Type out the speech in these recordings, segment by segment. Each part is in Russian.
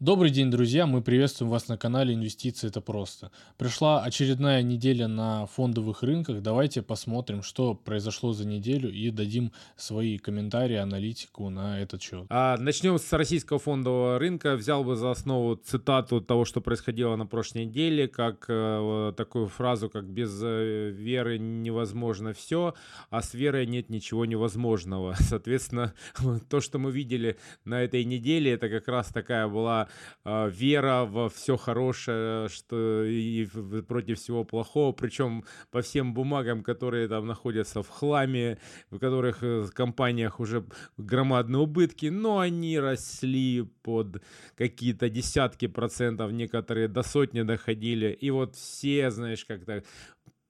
Добрый день, друзья! Мы приветствуем вас на канале «Инвестиции – это просто». Пришла очередная неделя на фондовых рынках. Давайте посмотрим, что произошло за неделю и дадим свои комментарии, аналитику на этот счет. А, начнем с российского фондового рынка. Взял бы за основу цитату того, что происходило на прошлой неделе, как э, такую фразу, как «без э, веры невозможно все, а с верой нет ничего невозможного». Соответственно, то, что мы видели на этой неделе, это как раз такая была э, вера во все хорошее, что и против всего плохого, причем по всем бумагам, которые там находятся в хламе, в которых э, в компаниях уже громадные убытки, но они росли под какие-то десятки процентов, некоторые до сотни доходили, и вот все, знаешь, как-то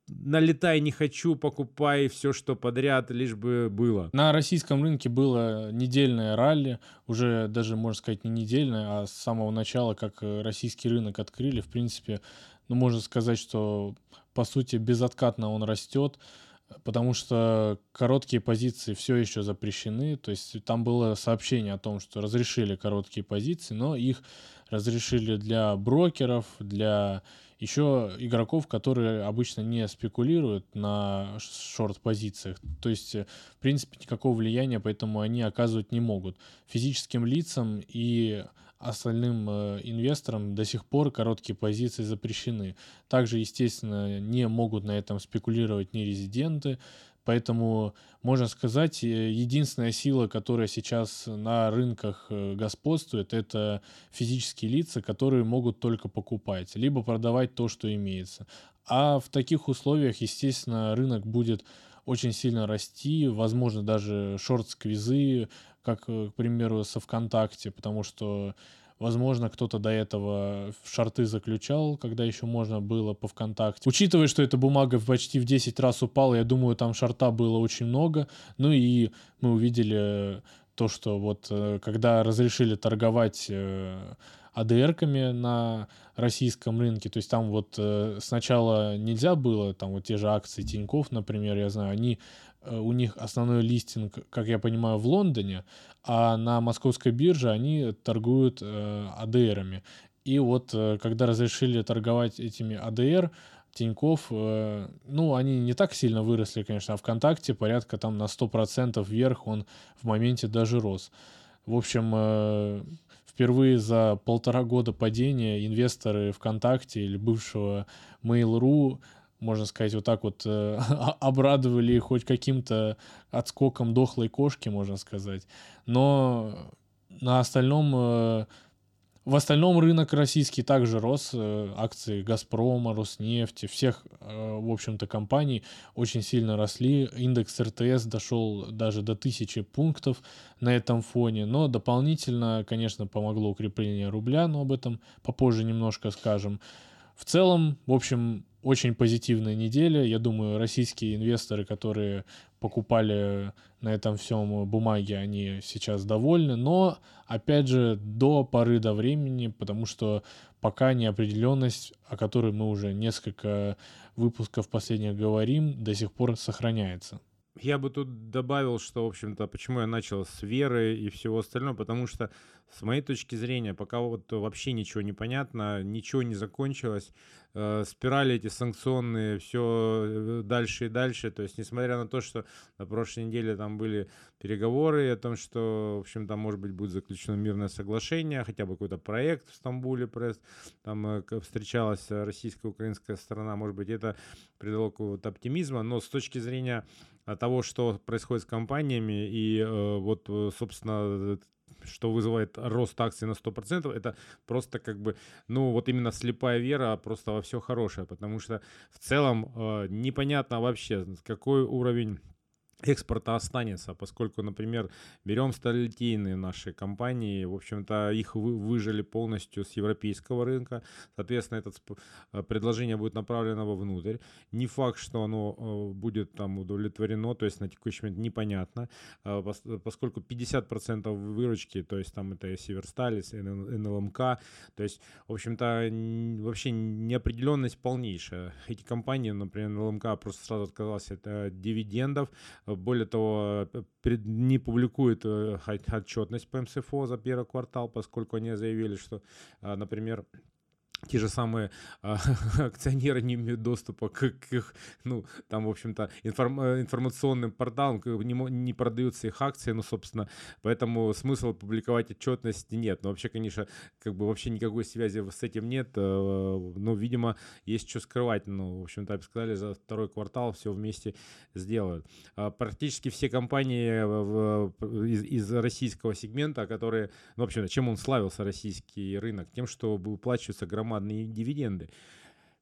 налетай не хочу, покупай все, что подряд, лишь бы было. На российском рынке было недельное ралли, уже даже, можно сказать, не недельное, а с самого начала, как э, российский рынок открыли, в принципе, ну, можно сказать, что, по сути, безоткатно он растет, потому что короткие позиции все еще запрещены, то есть там было сообщение о том, что разрешили короткие позиции, но их разрешили для брокеров, для еще игроков, которые обычно не спекулируют на шорт-позициях. То есть, э, в принципе, никакого влияния поэтому они оказывать не могут. Физическим лицам и остальным э, инвесторам до сих пор короткие позиции запрещены. Также, естественно, не могут на этом спекулировать ни резиденты, Поэтому, можно сказать, э, единственная сила, которая сейчас на рынках э, господствует, это физические лица, которые могут только покупать, либо продавать то, что имеется. А в таких условиях, естественно, рынок будет очень сильно расти, возможно, даже шорт-сквизы, как, э, к примеру, со ВКонтакте, потому что Возможно, кто-то до этого шарты заключал, когда еще можно было по ВКонтакте. Учитывая, что эта бумага почти в 10 раз упала, я думаю, там шарта было очень много. Ну и мы увидели то, что вот э, когда разрешили торговать э, АДРками на российском рынке. То есть там вот э, сначала нельзя было, там вот те же акции Тиньков, например, я знаю, они Э, у них основной листинг, как я понимаю, в Лондоне, а на московской бирже они торгуют э, АДРами. И вот э, когда разрешили торговать этими АДР, Тиньков, э, ну, они не так сильно выросли, конечно, а ВКонтакте порядка там на 100% вверх он в моменте даже рос. В общем, э, впервые за полтора года падения инвесторы ВКонтакте или бывшего Mail.ru можно сказать, вот так вот э, обрадовали хоть каким-то отскоком дохлой кошки, можно сказать. Но на остальном, э, в остальном рынок российский также рос. Э, акции Газпрома, Роснефти, всех, э, в общем-то, компаний очень сильно росли. Индекс РТС дошел даже до тысячи пунктов на этом фоне. Но дополнительно, конечно, помогло укрепление рубля, но об этом попозже немножко скажем. В целом, в общем, очень позитивная неделя. Я думаю, российские инвесторы, которые покупали на этом всем бумаги, они сейчас довольны. Но, опять же, до поры до времени, потому что пока неопределенность, о которой мы уже несколько выпусков последних говорим, до сих пор сохраняется. Я бы тут добавил, что, в общем-то, почему я начал с веры и всего остального, потому что, с моей точки зрения, пока вот вообще ничего не понятно, ничего не закончилось, э, спирали эти санкционные все э, дальше и дальше, то есть, несмотря на то, что на прошлой неделе там были переговоры о том, что, в общем, там, может быть, будет заключено мирное соглашение, хотя бы какой-то проект в Стамбуле, там э, встречалась российско-украинская сторона, может быть, это придало какого-то оптимизма, но с точки зрения того, что происходит с компаниями, и э, вот, собственно, что вызывает рост акций на 100%, это просто как бы, ну, вот именно слепая вера просто во все хорошее, потому что в целом э, непонятно вообще, какой уровень экспорта останется, поскольку, например, берем сталелитейные наши компании, в общем-то, их выжили полностью с европейского рынка, соответственно, это э, предложение будет направлено вовнутрь. Не факт, что оно э, будет там удовлетворено, то есть на текущий момент непонятно, э, поскольку 50% выручки, то есть там это Северсталис, НЛМК, то есть, в общем-то, вообще неопределенность полнейшая. Эти компании, например, НЛМК просто сразу отказался от дивидендов, более того, не публикует отчетность по МСФО за первый квартал, поскольку они заявили, что, например, те же самые а, акционеры не имеют доступа к, к их, ну, там, в общем-то, информ, э, информационным порталам, не, не продаются их акции, ну, собственно, поэтому смысла публиковать отчетность нет. Но вообще, конечно, как бы вообще никакой связи с этим нет, э, ну, видимо, есть что скрывать, ну, в общем-то, сказали, за второй квартал все вместе сделают. А, практически все компании в, из, из российского сегмента, которые, ну, в общем, чем он славился, российский рынок? Тем, что выплачиваются громадные громадные дивиденды.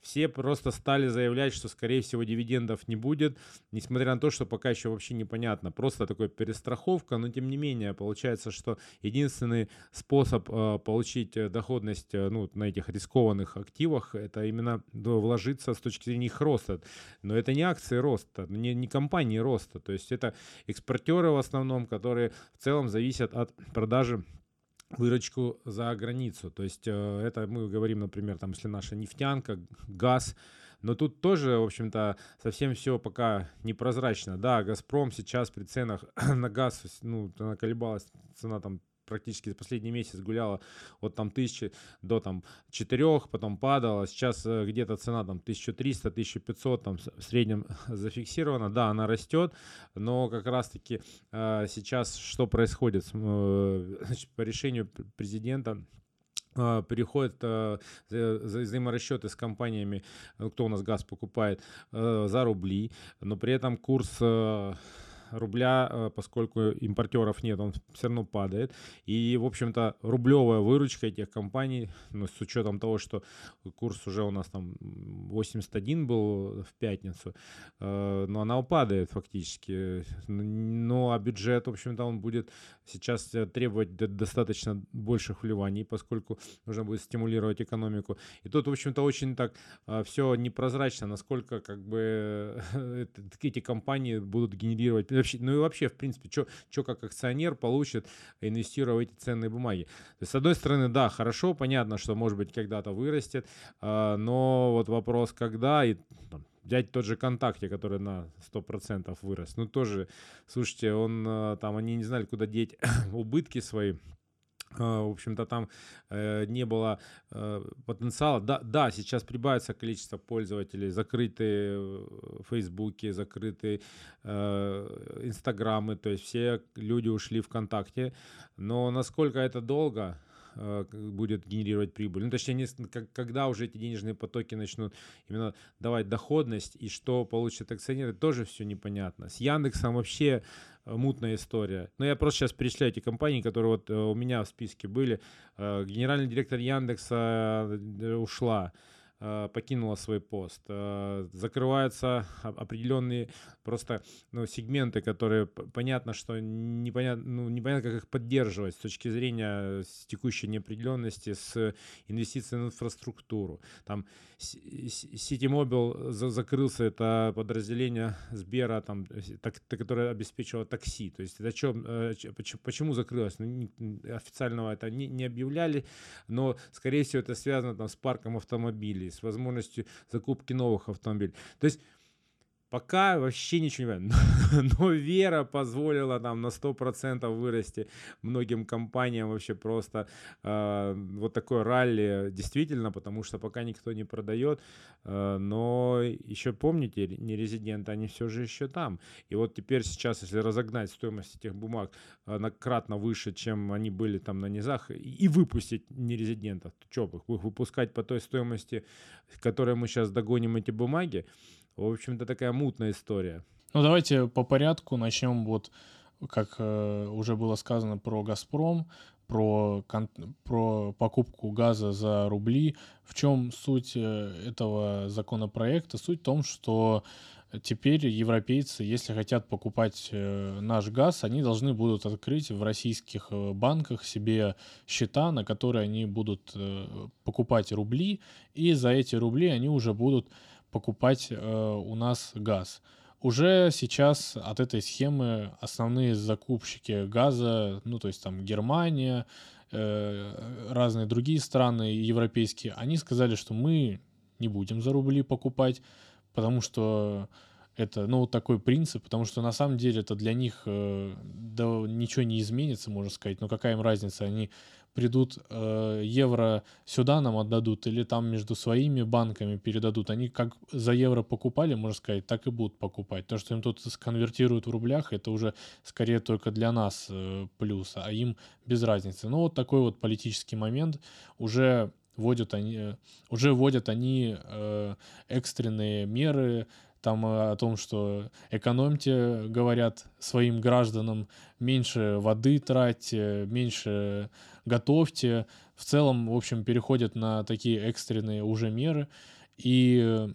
Все просто стали заявлять, что, скорее всего, дивидендов не будет, несмотря на то, что пока еще вообще непонятно. Просто такая перестраховка, но тем не менее, получается, что единственный способ э, получить э, доходность э, ну, на этих рискованных активах, это именно вложиться с точки зрения их роста. Но это не акции роста, не, не компании роста. То есть это экспортеры в основном, которые в целом зависят от продажи выручку за границу. То есть э, это мы говорим, например, там, если наша нефтянка, газ, но тут тоже, в общем-то, совсем все пока непрозрачно. Да, «Газпром» сейчас при ценах на газ, ну, она колебалась, цена там практически последний месяц гуляла от там тысячи до там четырех, потом падала. Сейчас э, где-то цена там 1300-1500 там в среднем зафиксирована. Да, она растет, но как раз-таки э, сейчас что происходит? Э, значит, по решению президента переходят взаиморасчеты с компаниями, кто у нас газ покупает, за рубли, но при этом курс рубля, э, поскольку импортеров нет, он все равно падает. И, в общем-то, рублевая выручка этих компаний, ну, с учетом того, что курс уже у нас там 81 был в пятницу, э, но она упадает фактически. Ну, а бюджет, в общем-то, он будет сейчас э, требовать достаточно больших вливаний, поскольку нужно будет стимулировать экономику. И тут, в общем-то, очень так все непрозрачно, насколько как бы эти компании будут генерировать вообще, ну и вообще, в принципе, что как акционер получит, инвестируя в эти ценные бумаги. То есть, с одной стороны, да, хорошо, понятно, что, может быть, когда-то вырастет, а, но вот вопрос, когда, и там, взять тот же ВКонтакте, который на 100% вырос, ну тоже, слушайте, он а, там, они не знали, куда деть убытки свои, в общем-то, там э, не было э, потенциала. Да, да, сейчас прибавится количество пользователей, закрытые в Фейсбуке, закрытые э, Инстаграмы, то есть все люди ушли ВКонтакте. Но насколько это долго, Э, будет генерировать прибыль. Ну, точнее, не, когда уже эти денежные потоки начнут именно давать доходность и что получат акционеры, тоже все непонятно. С Яндексом вообще э, мутная история. Но я просто сейчас перечисляю эти компании, которые вот э, у меня в списке были. Генеральный директор Яндекса ушла. Э, покинула свой пост. Э, закрываются определенные просто ну, сегменты, которые понятно, что непонятно, ну, непонятно, как их поддерживать с точки зрения текущей неопределенности, с инвестициями в инфраструктуру. Там City Mobile закрылся, это подразделение Сбера, там, так, которое обеспечивало такси. То есть это э, почему закрылось? Ну, официального это не, не объявляли, но, скорее всего, это связано там, с парком автомобилей автомобилей, с возможностью закупки новых автомобилей. То есть Пока вообще ничего не понятно. Но, вера позволила нам на 100% вырасти многим компаниям вообще просто э, вот такое ралли действительно, потому что пока никто не продает. Э, но еще помните, не резиденты, они все же еще там. И вот теперь сейчас, если разогнать стоимость этих бумаг э, кратно выше, чем они были там на низах, и выпустить нерезидентов, то что, их выпускать по той стоимости, которой мы сейчас догоним эти бумаги, в общем-то, такая мутная история. Ну, давайте по порядку начнем вот, как э, уже было сказано про «Газпром», про, про покупку газа за рубли. В чем суть э, этого законопроекта? Суть в том, что теперь европейцы, если хотят покупать э, наш газ, они должны будут открыть в российских э, банках себе счета, на которые они будут покупать рубли, и за эти рубли они уже будут покупать э, у нас газ. Уже сейчас от этой схемы основные закупщики газа, ну то есть там Германия, э, разные другие страны европейские, они сказали, что мы не будем за рубли покупать, потому что это, ну, такой принцип, потому что на самом деле это для них э, да, ничего не изменится, можно сказать. Но какая им разница? Они придут, э, евро сюда нам отдадут или там между своими банками передадут. Они как за евро покупали, можно сказать, так и будут покупать. То, что им тут сконвертируют в рублях, это уже скорее только для нас э, плюс, а им без разницы. Ну, вот такой вот политический момент. Уже вводят они, э, уже вводят они э, экстренные меры, там э, о том, что экономьте, говорят своим гражданам, меньше воды тратьте, меньше готовьте. В целом, в общем, переходят на такие экстренные уже меры. И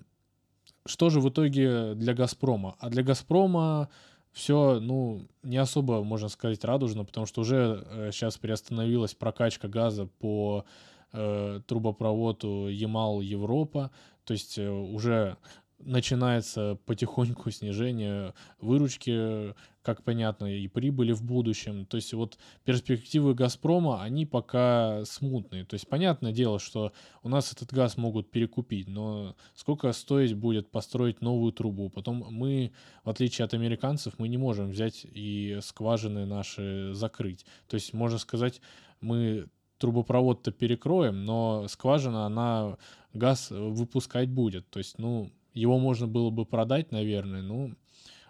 что же в итоге для «Газпрома»? А для «Газпрома» все, ну, не особо, можно сказать, радужно, потому что уже сейчас э, приостановилась прокачка газа по э, трубопроводу Ямал-Европа, то есть уже начинается потихоньку снижение выручки, как понятно, и прибыли в будущем. То есть вот перспективы «Газпрома», они пока смутные. То есть понятное дело, что у нас этот газ могут перекупить, но сколько стоить будет построить новую трубу? Потом мы, в отличие от американцев, мы не можем взять и скважины наши закрыть. То есть, можно сказать, мы трубопровод-то перекроем, но скважина, она газ выпускать будет. То есть, ну, его можно было бы продать, наверное, ну,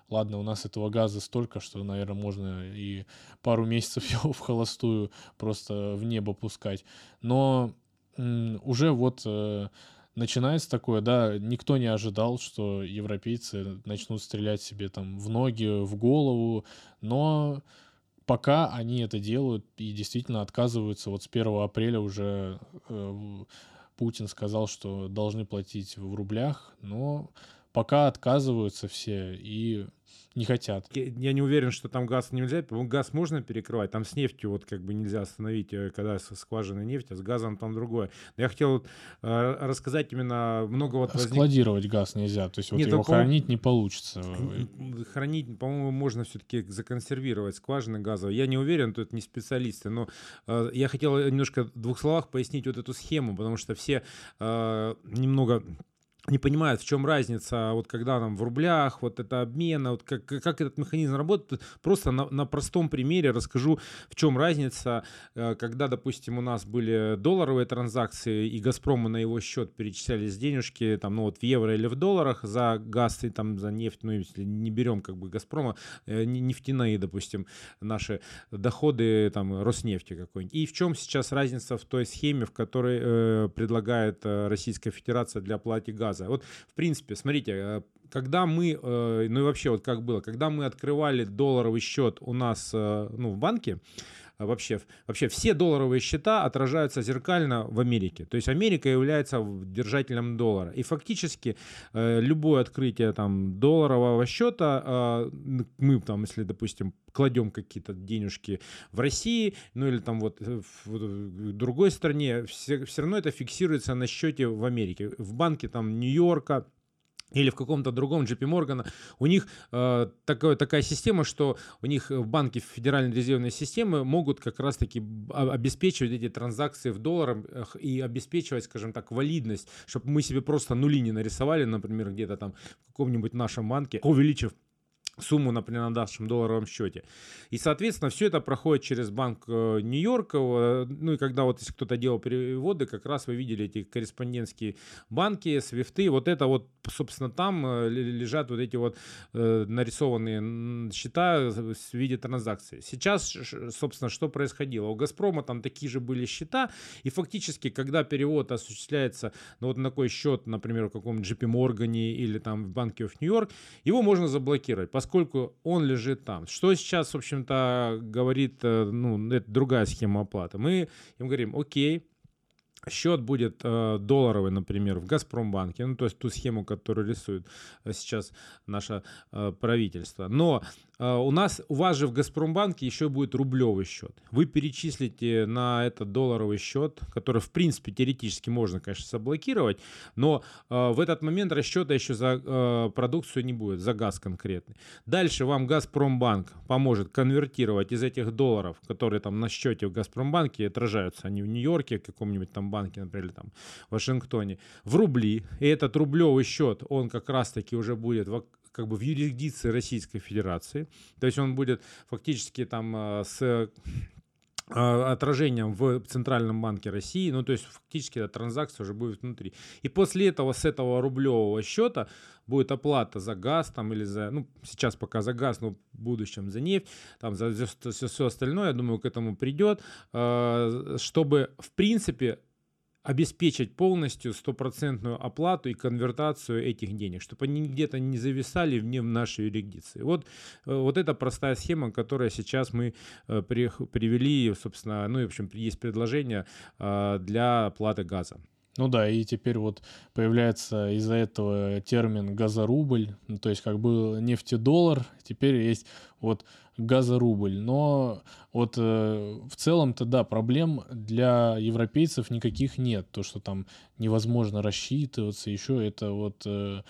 ладно, у нас этого газа столько, что, наверное, можно и пару месяцев его в холостую просто в небо пускать. Но уже вот э, начинается такое, да, никто не ожидал, что европейцы начнут стрелять себе там в ноги, в голову, но пока они это делают и действительно отказываются, вот с 1 апреля уже э, Путин сказал, что должны платить в рублях, но пока отказываются все и не хотят. Я, не уверен, что там газ нельзя. Газ можно перекрывать, там с нефтью вот как бы нельзя остановить, э, когда скважина нефть, а с газом там другое. Но я хотел вот, э, рассказать именно много вот... Возник... Складировать газ нельзя, то есть вот Нет, его хранить не получится. Хранить, по-моему, можно все-таки законсервировать скважины газовые. Я не уверен, тут не специалисты, но э, я хотел немножко в двух словах пояснить вот эту схему, потому что все э, немного не понимают, в чем разница, вот когда нам в рублях, вот это обмен, вот как, как этот механизм работает. Просто на, на простом примере расскажу, в чем разница, э, когда, допустим, у нас были долларовые транзакции, и Газпрому на его счет перечислялись денежки, там, ну вот в евро или в долларах за газ и там за нефть, ну если не берем как бы Газпрома, э, нефтяные, допустим, наши доходы, там, Роснефти какой-нибудь. И в чем сейчас разница в той схеме, в которой э, предлагает э, Российская Федерация для оплаты газа? Газа. Вот, в принципе, смотрите, э, когда мы, э, ну и вообще вот как было, когда мы открывали долларовый счет у нас, э, ну, в банке, вообще, вообще все долларовые счета отражаются зеркально в Америке. То есть Америка является держателем доллара. И фактически любое открытие там долларового счета, мы там, если, допустим, кладем какие-то денежки в России, ну или там вот в другой стране, все, все равно это фиксируется на счете в Америке. В банке там Нью-Йорка, или в каком-то другом JP Morgan, у них э, такая, такая система, что у них в банке Федеральной резервной системы могут как раз-таки обеспечивать эти транзакции в долларах и обеспечивать, скажем так, валидность, чтобы мы себе просто нули не нарисовали, например, где-то там в каком-нибудь нашем банке, увеличив сумму, на нашем долларовом счете. И, соответственно, все это проходит через банк э, Нью-Йорка. Э, ну и когда вот если кто-то делал переводы, как раз вы видели эти корреспондентские банки, свифты. Вот это вот, собственно, там э, лежат вот эти вот нарисованные счета в виде транзакций. Сейчас, собственно, что происходило? У Газпрома там такие же были счета, и фактически, когда перевод осуществляется ну, вот на такой счет, например, в каком-нибудь JP Morgan или там в банке New York, его можно заблокировать, поскольку он лежит там. Что сейчас, в общем-то, говорит, э, ну, это другая схема оплаты. Мы им говорим, окей, счет будет э, долларовый, например, в Газпромбанке, ну, то есть ту схему, которую рисует э, сейчас наше э, правительство. Но у нас, у вас же в Газпромбанке еще будет рублевый счет. Вы перечислите на этот долларовый счет, который, в принципе, теоретически можно, конечно, заблокировать, но в этот момент расчета еще за продукцию не будет, за газ конкретный. Дальше вам Газпромбанк поможет конвертировать из этих долларов, которые там на счете в Газпромбанке отражаются, они в Нью-Йорке, в каком-нибудь там банке, например, или там в Вашингтоне, в рубли. И этот рублевый счет, он как раз-таки уже будет как бы в юрисдикции Российской Федерации. То есть он будет фактически там э, с а, отражением в Центральном банке России, ну то есть фактически эта транзакция уже будет внутри. И после этого с этого рублевого счета будет оплата за газ там или за, ну сейчас пока за газ, но в будущем за нефть, там за, за все остальное, я думаю, к этому придет, а, чтобы в принципе обеспечить полностью стопроцентную оплату и конвертацию этих денег, чтобы они где-то не зависали вне нашей юрисдикции. Вот, э, вот эта простая схема, которая сейчас мы э, привели, собственно, ну и в общем есть предложение э, для оплаты газа. Ну да, и теперь вот появляется из-за этого термин газорубль, ну, то есть как был нефтедоллар, теперь есть вот газорубль. Но вот э, в целом-то, да, проблем для европейцев никаких нет. То, что там невозможно рассчитываться, еще это вот... Э,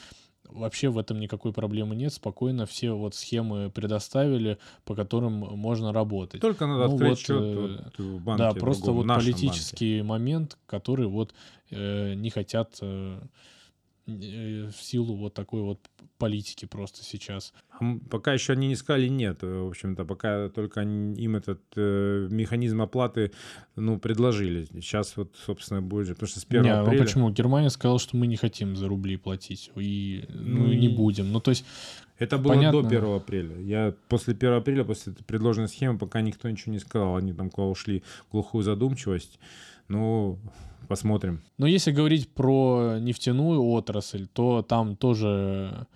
вообще в этом никакой проблемы нет. Спокойно все вот схемы предоставили, по которым можно работать. Только надо ну, открыть вот, счет э, вот в банке. Да, просто другом, вот политический банке. момент, который вот э, не хотят э, Э, в силу вот такой вот политики просто сейчас. Пока еще они не сказали нет, в общем-то, пока только им этот э, механизм оплаты, ну, предложили. Сейчас вот, собственно, будет же, потому что с 1 не, ну апреля... Ну почему? Германия сказала, что мы не хотим за рубли платить, и, ну, ну и не будем. Ну, то есть... Это было понятно. до 1 апреля. Я после 1 апреля, после предложенной схемы, пока никто ничего не сказал. Они там куда ушли в глухую задумчивость. Ну, посмотрим. Но если говорить про нефтяную отрасль, то там тоже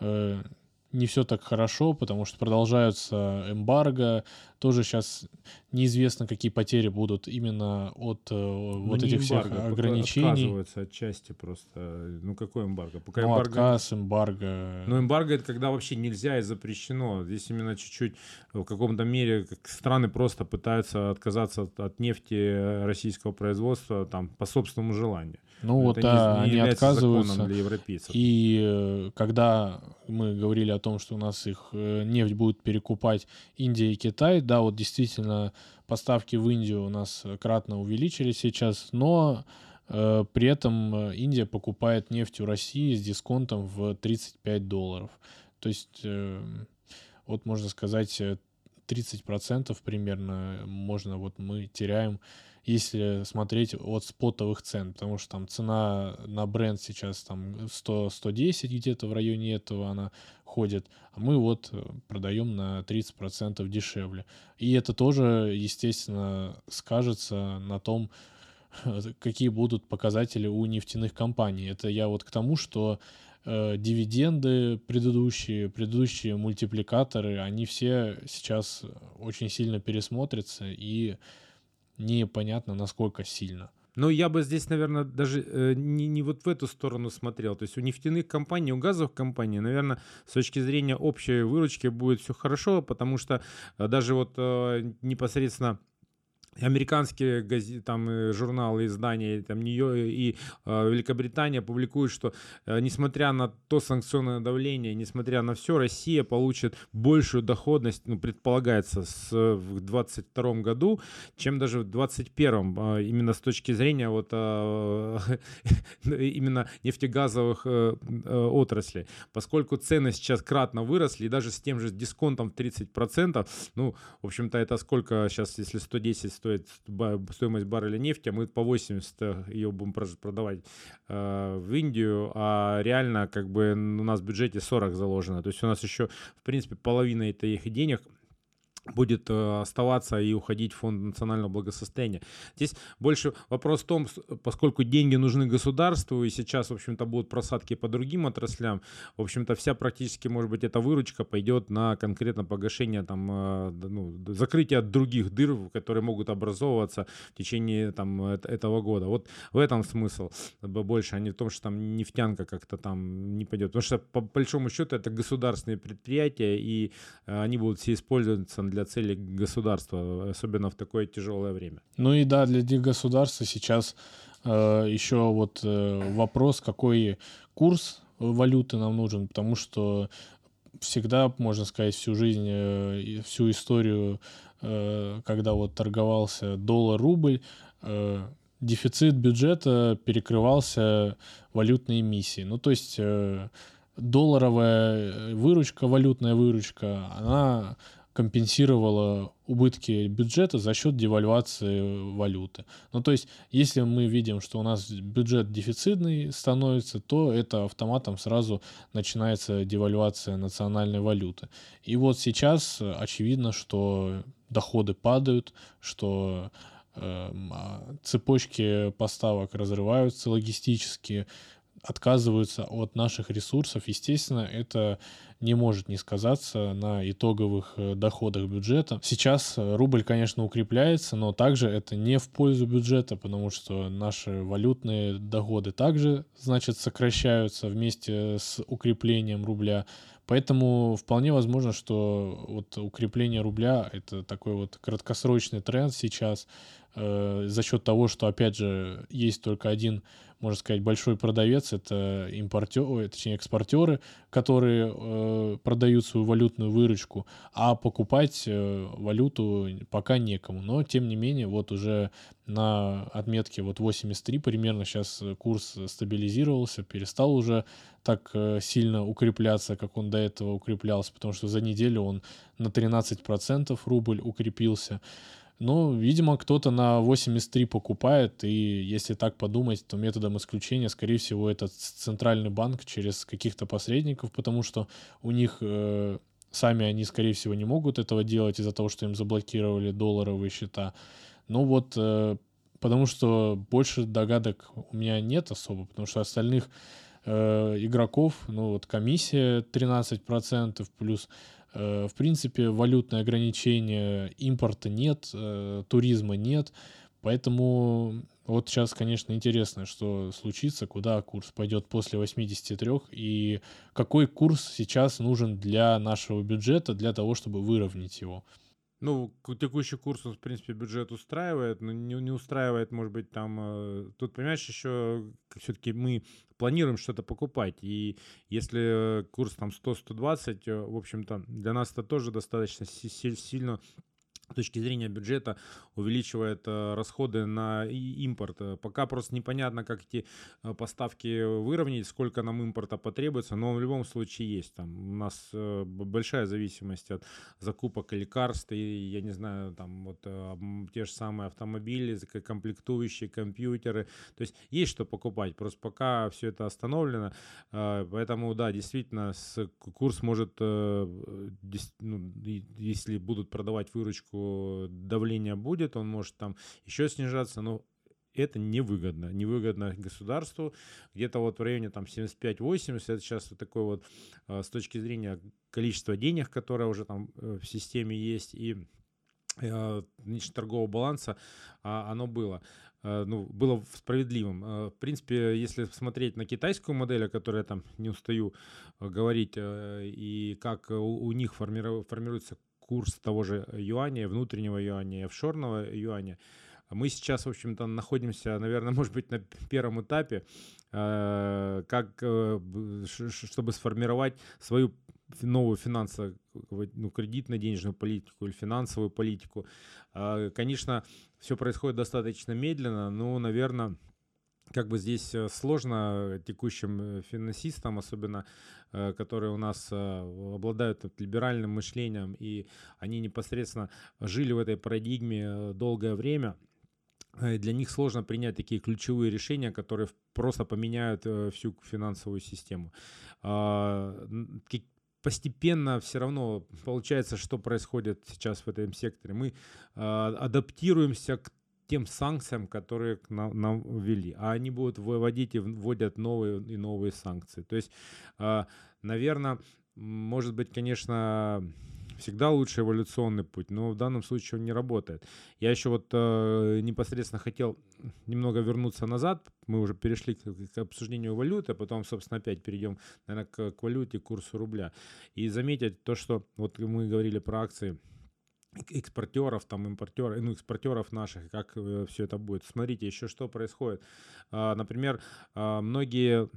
э, не все так хорошо, потому что продолжаются эмбарго. Тоже сейчас неизвестно, какие потери будут именно от э, ну, вот этих эмбарго, всех ограничений. Отказываются от части просто. Ну, какой эмбарго? Пока ну, эмбарго... отказ, эмбарго. Ну, эмбарго — это когда вообще нельзя и запрещено. Здесь именно чуть-чуть в каком-то мере страны просто пытаются отказаться от, от нефти российского производства там по собственному желанию. Ну вот, да, не, не они отказываются. Для европейцев. И э, когда мы говорили о том, что у нас их э, нефть будет перекупать Индия и Китай, да, вот действительно поставки в Индию у нас кратно увеличились сейчас, но э, при этом э, Индия покупает нефть у России с дисконтом в 35 долларов. То есть, э, вот можно сказать, 30% примерно можно, вот мы теряем если смотреть от спотовых цен, потому что там цена на бренд сейчас там 100-110 где-то в районе этого она ходит, а мы вот э, продаем на 30% дешевле. И это тоже, естественно, скажется на том, какие будут показатели у нефтяных компаний. Это я вот к тому, что э, дивиденды предыдущие, предыдущие мультипликаторы, они все сейчас очень сильно пересмотрятся и непонятно, насколько сильно. Но я бы здесь, наверное, даже э, не, не вот в эту сторону смотрел. То есть у нефтяных компаний, у газовых компаний, наверное, с точки зрения общей выручки будет все хорошо, потому что э, даже вот э, непосредственно американские газеты, там, э, журналы, издания, там, нее и э, Великобритания публикуют, что э, несмотря на то санкционное давление, несмотря на все, Россия получит большую доходность, ну, предполагается, с, в 2022 году, чем даже в 2021, э, именно с точки зрения вот э, именно нефтегазовых э, э, отраслей. Поскольку цены сейчас кратно выросли, даже с тем же дисконтом в 30%, ну, в общем-то, это сколько сейчас, если 110, 100 стоит стоимость барреля нефти, а мы по 80 ее будем продавать э, в Индию, а реально как бы у нас в бюджете 40 заложено. То есть у нас еще, в принципе, половина этих денег будет э, оставаться и уходить в фонд национального благосостояния. Здесь больше вопрос в том, поскольку деньги нужны государству, и сейчас, в общем-то, будут просадки по другим отраслям, в общем-то, вся практически, может быть, эта выручка пойдет на конкретно погашение, там, э, ну, закрытие других дыр, которые могут образовываться в течение там, этого года. Вот в этом смысл больше, а не в том, что там нефтянка как-то там не пойдет. Потому что, по большому счету, это государственные предприятия, и э, они будут все использоваться для для целей государства, особенно в такое тяжелое время. Ну и да, для государства сейчас э, еще вот э, вопрос, какой курс валюты нам нужен, потому что всегда, можно сказать, всю жизнь, э, всю историю, э, когда вот торговался доллар-рубль, э, дефицит бюджета перекрывался валютной эмиссией. Ну, то есть долларовая выручка, валютная выручка, она компенсировала убытки бюджета за счет девальвации валюты. Ну, то есть, если мы видим, что у нас бюджет дефицитный становится, то это автоматом сразу начинается девальвация национальной валюты. И вот сейчас очевидно, что доходы падают, что э, цепочки поставок разрываются логистические, отказываются от наших ресурсов, естественно, это не может не сказаться на итоговых э, доходах бюджета. Сейчас э, рубль, конечно, укрепляется, но также это не в пользу бюджета, потому что наши валютные доходы также, значит, сокращаются вместе с укреплением рубля. Поэтому вполне возможно, что вот укрепление рубля это такой вот краткосрочный тренд сейчас э, за счет того, что опять же есть только один можно сказать, большой продавец — это импортеры, точнее, экспортеры, которые э, продают свою валютную выручку, а покупать э, валюту пока некому. Но, тем не менее, вот уже на отметке вот 83 примерно сейчас курс стабилизировался, перестал уже так э, сильно укрепляться, как он до этого укреплялся, потому что за неделю он на 13% рубль укрепился. Ну, видимо, кто-то на 83 покупает, и если так подумать, то методом исключения, скорее всего, это центральный банк через каких-то посредников, потому что у них э, сами они, скорее всего, не могут этого делать из-за того, что им заблокировали долларовые счета. Ну вот, э, потому что больше догадок у меня нет особо, потому что остальных э, игроков, ну вот комиссия 13% плюс в принципе, валютные ограничения, импорта нет, э, туризма нет, поэтому вот сейчас, конечно, интересно, что случится, куда курс пойдет после 83 и какой курс сейчас нужен для нашего бюджета для того, чтобы выровнять его. Ну, текущий курс, он, в принципе, бюджет устраивает, но не, не устраивает, может быть, там... Э, тут, понимаешь, еще все-таки мы планируем что-то покупать, и если курс там 100-120, э, в общем-то, для нас это тоже достаточно сильно точки зрения бюджета увеличивает э, расходы на импорт. Э, пока просто непонятно, как эти э, поставки выровнять, сколько нам импорта потребуется, но в любом случае есть. Там у нас большая зависимость от закупок лекарств, и, я не знаю, там вот те же самые автомобили, комплектующие, компьютеры. То есть есть что покупать, просто пока все это остановлено. Поэтому, да, действительно, курс может, ну, если будут продавать выручку давление будет, он может там еще снижаться, но это невыгодно. Невыгодно государству. Где-то вот в районе там 75-80, это сейчас вот такой вот а, с точки зрения количества денег, которое уже там э, в системе есть, и а, торгового баланса а, оно было ну, было справедливым. В принципе, если смотреть на китайскую модель, о которой я там не устаю говорить, э, и как у них формируется курс того же юаня, внутреннего юаня, офшорного юаня. Мы сейчас, в общем-то, находимся, наверное, может быть, на первом этапе, э, как, э, чтобы сформировать свою новую финансовую, ну, кредитно-денежную политику или финансовую политику. Э, конечно, все происходит достаточно медленно, но, наверное, как бы здесь э, сложно текущим э, финансистам, особенно э, которые у нас обладают либеральным мышлением, и они непосредственно жили в этой парадигме долгое время, для них сложно принять такие ключевые решения, которые просто поменяют всю финансовую систему. А, постепенно все равно получается, что происходит сейчас в этом секторе. Мы адаптируемся к тем санкциям, которые к нам, нам ввели. А они будут выводить и вводят новые и новые санкции. То есть, а, наверное, может быть, конечно, всегда лучше эволюционный путь, но в данном случае он не работает. Я еще вот э, непосредственно хотел немного вернуться назад. Мы уже перешли к, обсуждению валюты, а потом, собственно, опять перейдем, наверное, к, к валюте, курсу рубля. И заметить то, что вот мы говорили про акции экспортеров, там импортеров, ну, экспортеров наших, как э, все это будет. Смотрите, еще что происходит. А, например, а, многие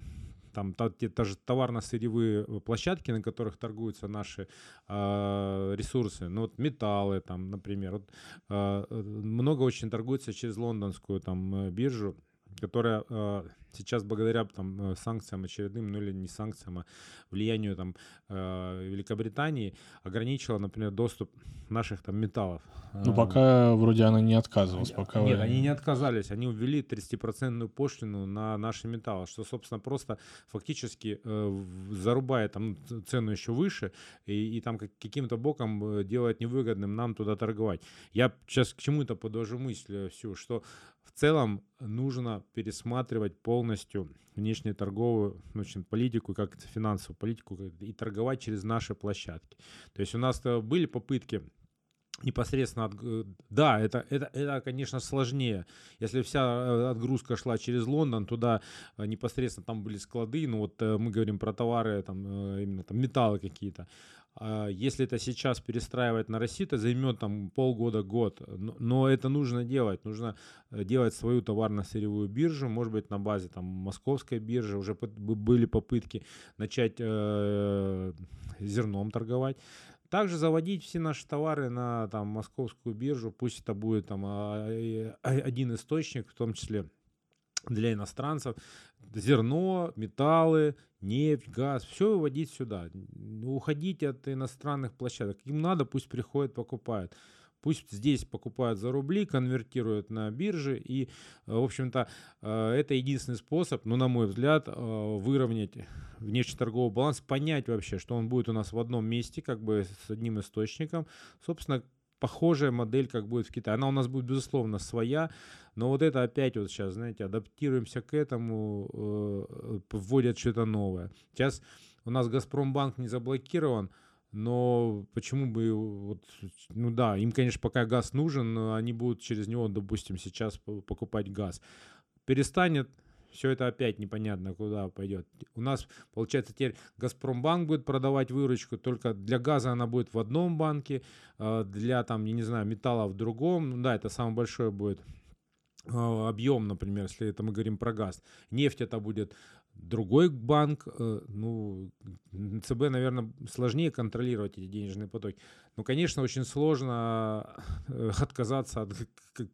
там та, те, та товарно-сырьевые э, площадки, на которых торгуются наши э, ресурсы, ну вот металлы там, например, вот, э, много очень торгуется через лондонскую там биржу, которая э, сейчас благодаря там, санкциям очередным, ну или не санкциям, а влиянию там, э, Великобритании ограничила, например, доступ наших там металлов. Ну, пока вроде она не отказывалась. Пока Нет, они не отказались. Они ввели 30% пошлину на наши металлы, что, собственно, просто фактически э, зарубает там цену еще выше и, и там каким-то боком э, делает невыгодным нам туда торговать. Я сейчас к чему-то подвожу мысль всю, что в целом нужно пересматривать полностью внешнеторговую ну, общем, политику, как финансовую политику и торговать через наши площадки. То есть у нас были попытки непосредственно от... Э, да, это, это, это, конечно, сложнее. Если вся э, отгрузка шла через Лондон, туда э, непосредственно там были склады, ну вот мы говорим про товары, там именно там металлы какие-то. А если это сейчас перестраивать на Россию, это займет там полгода-год. Но, это нужно делать. Нужно делать свою товарно-сырьевую биржу, может быть, на базе там московской биржи. Уже были попытки начать э, зерном торговать. Также заводить все наши товары на там, московскую биржу, пусть это будет там а, а, один источник, в том числе для иностранцев. Зерно, металлы, нефть, газ, все выводить сюда. Уходить от иностранных площадок. Им надо, пусть приходят, покупают. Пусть здесь покупают за рубли, конвертируют на бирже. И, э, в общем-то, э, это единственный способ, ну, на мой взгляд, э, выровнять внешнеторговый баланс, понять вообще, что он будет у нас в одном месте, как бы с одним источником. Собственно, похожая модель, как будет в Китае. Она у нас будет, безусловно, своя, но вот это опять вот сейчас, знаете, адаптируемся к этому, вводят что-то новое. Сейчас у нас Газпромбанк не заблокирован, но почему бы, вот, ну да, им, конечно, пока газ нужен, они будут через него, допустим, сейчас покупать газ. Перестанет, все это опять непонятно, куда пойдет. У нас, получается, теперь Газпромбанк будет продавать выручку, только для газа она будет в одном банке, а для, там, я не знаю, металла в другом. Ну да, это самый большой будет а, объем, например, если это мы говорим про газ. Нефть это будет другой банк, э, ну, ЦБ, наверное, сложнее контролировать эти денежные потоки. Ну, конечно, очень сложно э, отказаться от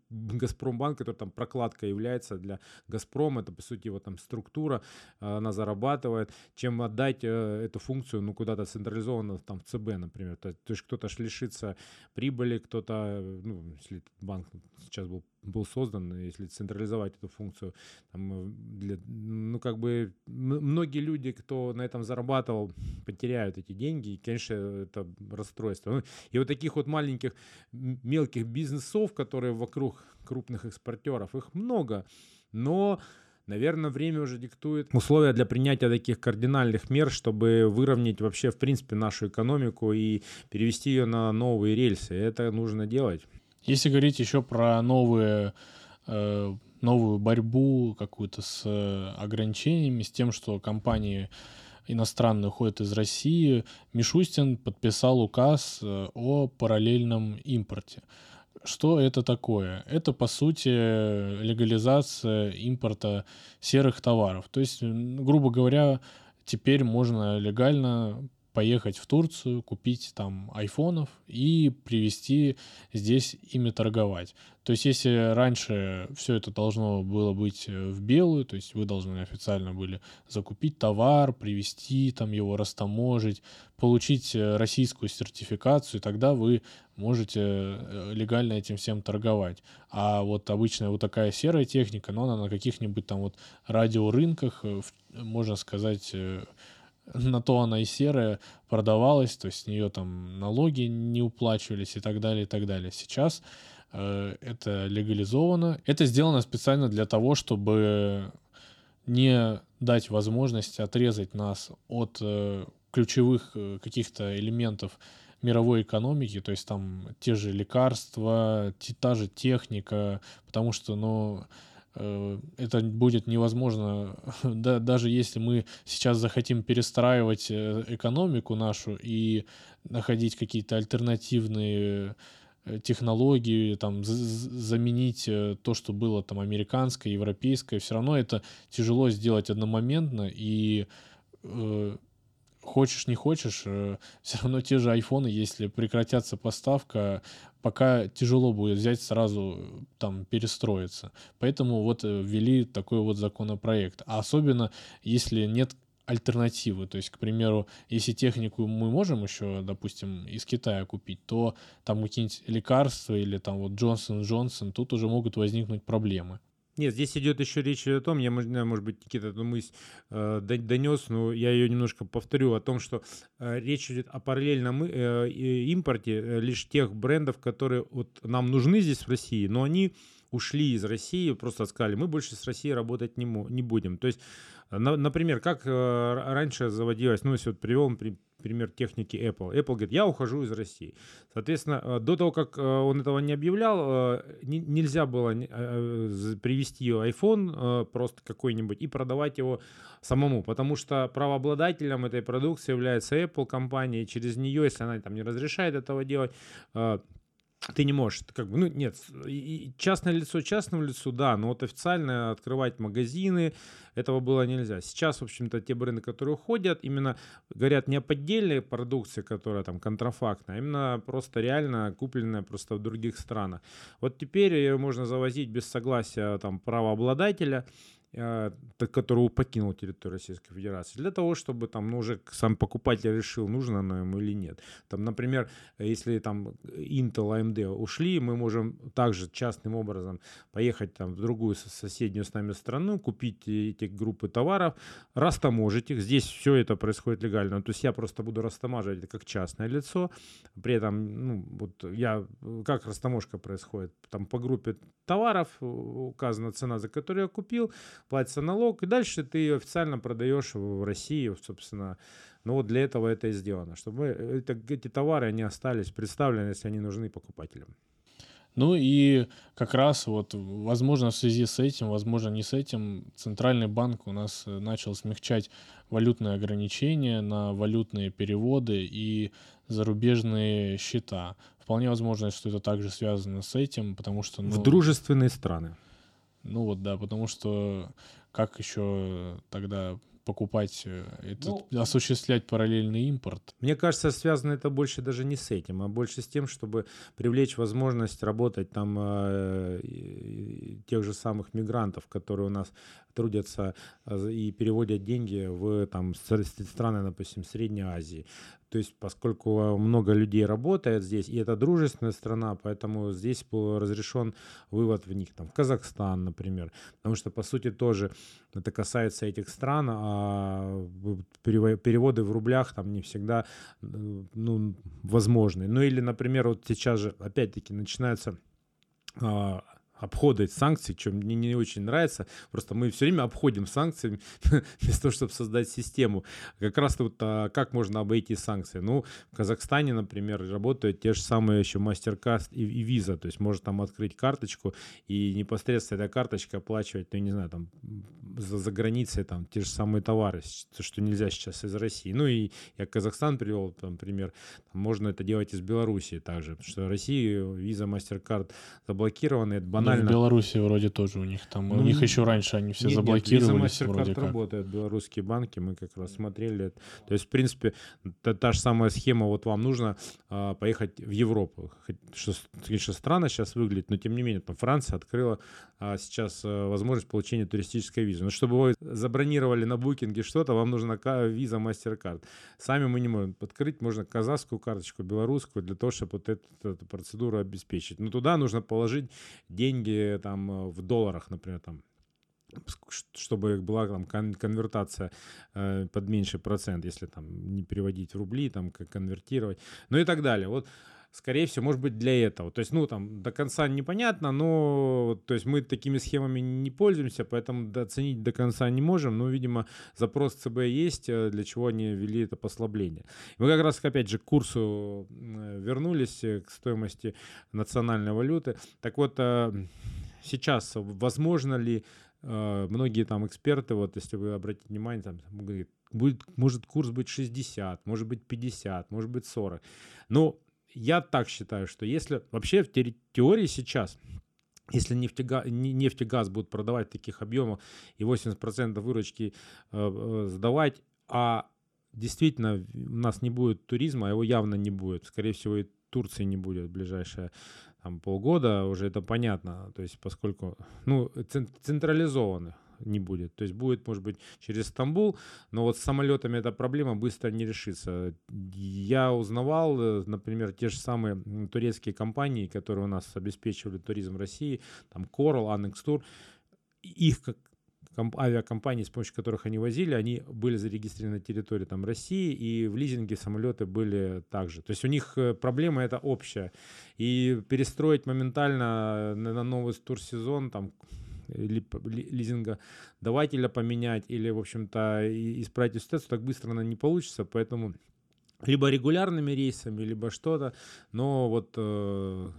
Газпромбанка, который там прокладка является для Газпрома, это, по сути, его там структура, э, она зарабатывает, чем отдать эту функцию, ну, куда-то централизованно, там, в ЦБ, например. То есть кто-то лишится прибыли, кто-то, ну, если банк сейчас был был создан, если централизовать эту функцию, там, для, ну, как бы многие люди, кто на этом зарабатывал, потеряют эти деньги, и, конечно, это расстройство. Ну, и вот таких вот маленьких, мелких бизнесов, которые вокруг крупных экспортеров, их много, но Наверное, время уже диктует условия для принятия таких кардинальных мер, чтобы выровнять вообще, в принципе, нашу экономику и перевести ее на новые рельсы. Это нужно делать. Если говорить еще про новые, э, новую борьбу какую-то с э, ограничениями, с тем, что компании иностранные уходят из России, Мишустин подписал указ э, о параллельном импорте. Что это такое? Это, по сути, легализация импорта серых товаров. То есть, грубо говоря, теперь можно легально поехать в Турцию, купить там айфонов и привезти здесь ими торговать. То есть если раньше все это должно было быть э, в белую, то есть вы должны официально были закупить товар, привезти там его, растаможить, получить э, российскую сертификацию, и тогда вы можете э, легально этим всем торговать. А вот обычная вот такая серая техника, но она на каких-нибудь там вот радиорынках, можно сказать, на то она и серая продавалась, то есть с нее там налоги не уплачивались и так далее, и так далее. Сейчас э, это легализовано. Это сделано специально для того, чтобы не дать возможность отрезать нас от э, ключевых э, каких-то элементов мировой экономики, то есть там те же лекарства, та же техника, потому что, ну, это будет невозможно, да, даже если мы сейчас захотим перестраивать э, экономику нашу и находить какие-то альтернативные э, технологии, там, заменить то, что было там американское, европейское, все равно это тяжело сделать одномоментно, и хочешь не хочешь, э, все равно те же айфоны, если прекратятся поставка, пока тяжело будет взять сразу там перестроиться. Поэтому вот э, ввели такой вот законопроект. А особенно, если нет альтернативы. То есть, к примеру, если технику мы можем еще, допустим, из Китая купить, то там какие-нибудь лекарства или там вот Джонсон Джонсон, тут уже могут возникнуть проблемы. Нет, здесь идет еще речь о том, я, может быть, Никита эту мысль э, донес, но я ее немножко повторю, о том, что э, речь идет о параллельном э, импорте э, лишь тех брендов, которые вот нам нужны здесь в России, но они ушли из России, просто сказали, мы больше с Россией работать не, не будем. То есть, например, как э, раньше заводилось, ну, если вот привел пример техники Apple. Apple говорит, я ухожу из России. Соответственно, э, до того, как э, он этого не объявлял, нельзя было привести iPhone просто какой-нибудь и продавать его самому, потому что правообладателем этой продукции является Apple компания, и через нее, если она там не разрешает этого делать, ты не можешь, как бы, ну, нет, частное лицо частному лицу, да, но вот официально открывать магазины, этого было нельзя. Сейчас, в общем-то, те бренды, которые уходят, именно говорят не о поддельной продукции, которая там контрафактная, а именно просто реально купленная просто в других странах. Вот теперь ее можно завозить без согласия там правообладателя, а, который покинул территорию Российской Федерации, для того, чтобы там, ну, уже сам покупатель решил, нужно оно ему или нет. Там, например, если там Intel, AMD ушли, мы можем также частным образом поехать там в другую соседнюю с нами страну, купить эти группы товаров, растаможить их. Здесь все это происходит легально. То есть я просто буду растамаживать это как частное лицо. При этом, ну, вот я, как растаможка происходит? Там по группе товаров указана цена, за которую я купил, платится налог, и дальше ты ее официально продаешь в России, собственно. Ну вот для этого это и сделано, чтобы это, эти товары, они остались представлены, если они нужны покупателям. Ну и как раз вот, возможно, в связи с этим, возможно, не с этим, Центральный банк у нас э, начал смягчать валютные ограничения на валютные переводы и зарубежные счета. Вполне возможно, что это также связано с этим, потому что... Ну, в дружественные страны. Ну вот, да, потому что как еще тогда покупать, э, этот, ну, осуществлять параллельный импорт. Мне кажется, связано это больше даже не с этим, а больше с тем, чтобы привлечь возможность работать там э, тех же самых мигрантов, которые у нас трудятся э, и переводят деньги в там, страны, допустим, Средней Азии. То есть, поскольку много людей работает здесь, и это дружественная страна, поэтому здесь был разрешен вывод в них, там, в Казахстан, например. Потому что, по сути, тоже это касается этих стран, а переводы в рублях там не всегда ну, возможны. Ну или, например, вот сейчас же, опять-таки, начинается а, обхода санкций, что мне не очень нравится. Просто мы все время обходим санкции вместо того, чтобы создать систему. Как раз вот а, как можно обойти санкции? Ну, в Казахстане, например, работают те же самые еще MasterCard и, и Visa. То есть можно там открыть карточку и непосредственно эта карточка оплачивать, ну, не знаю, там за, за границей там те же самые товары, что нельзя сейчас из России. Ну и я Казахстан привел, там, пример. Там можно это делать из Белоруссии также, потому что в России Visa, MasterCard заблокированы, это банально. В Беларуси вроде тоже у них там, ну, у них еще раньше они все нет, заблокировались нет, вроде как. работает, белорусские банки, мы как раз смотрели. То есть, в принципе, та, та же самая схема, вот вам нужно а, поехать в Европу. Что, конечно, странно сейчас выглядит, но тем не менее, там Франция открыла а, сейчас а, возможность получения туристической визы. Но чтобы вы забронировали на букинге что-то, вам нужна виза MasterCard. Сами мы не можем открыть, можно казахскую карточку, белорусскую, для того, чтобы вот эту, эту процедуру обеспечить. Но туда нужно положить деньги деньги там э, в долларах, например, там чтобы была там конвертация э, под меньший процент, если там не переводить в рубли, там как конвертировать, ну и так далее. Вот скорее всего, может быть, для этого. То есть, ну, там, до конца непонятно, но, то есть, мы такими схемами не пользуемся, поэтому оценить до конца не можем, но, видимо, запрос ЦБ есть, э, для чего они ввели это послабление. Мы как раз, опять же, к курсу вернулись, э, к стоимости национальной валюты. Так вот, э, сейчас возможно ли многие там эксперты, вот если вы обратите внимание, там, говорит, будет, может курс быть 60, может быть 50, может быть 40. Но я так считаю, что если вообще в теории сейчас если нефтегаз, нефтегаз будут продавать таких объемах и 80% выручки э, э, сдавать, а действительно у нас не будет туризма, а его явно не будет. Скорее всего, и Турции не будет в ближайшее там, полгода, уже это понятно. То есть, поскольку, ну, централизованных не будет. То есть будет, может быть, через Стамбул, но вот с самолетами эта проблема быстро не решится. Я узнавал, э, например, те же самые турецкие компании, которые у нас обеспечивали туризм России, там Coral, Annex Tour, их как авиакомпании, с помощью которых они возили, они были зарегистрированы на территории там, России, и в лизинге самолеты были также. То есть у них э, проблема это общая. И перестроить моментально на новый турсезон, там, лизинга давателя поменять или, в общем-то, исправить ситуацию так быстро она не получится, поэтому либо регулярными рейсами, либо что-то, но вот э,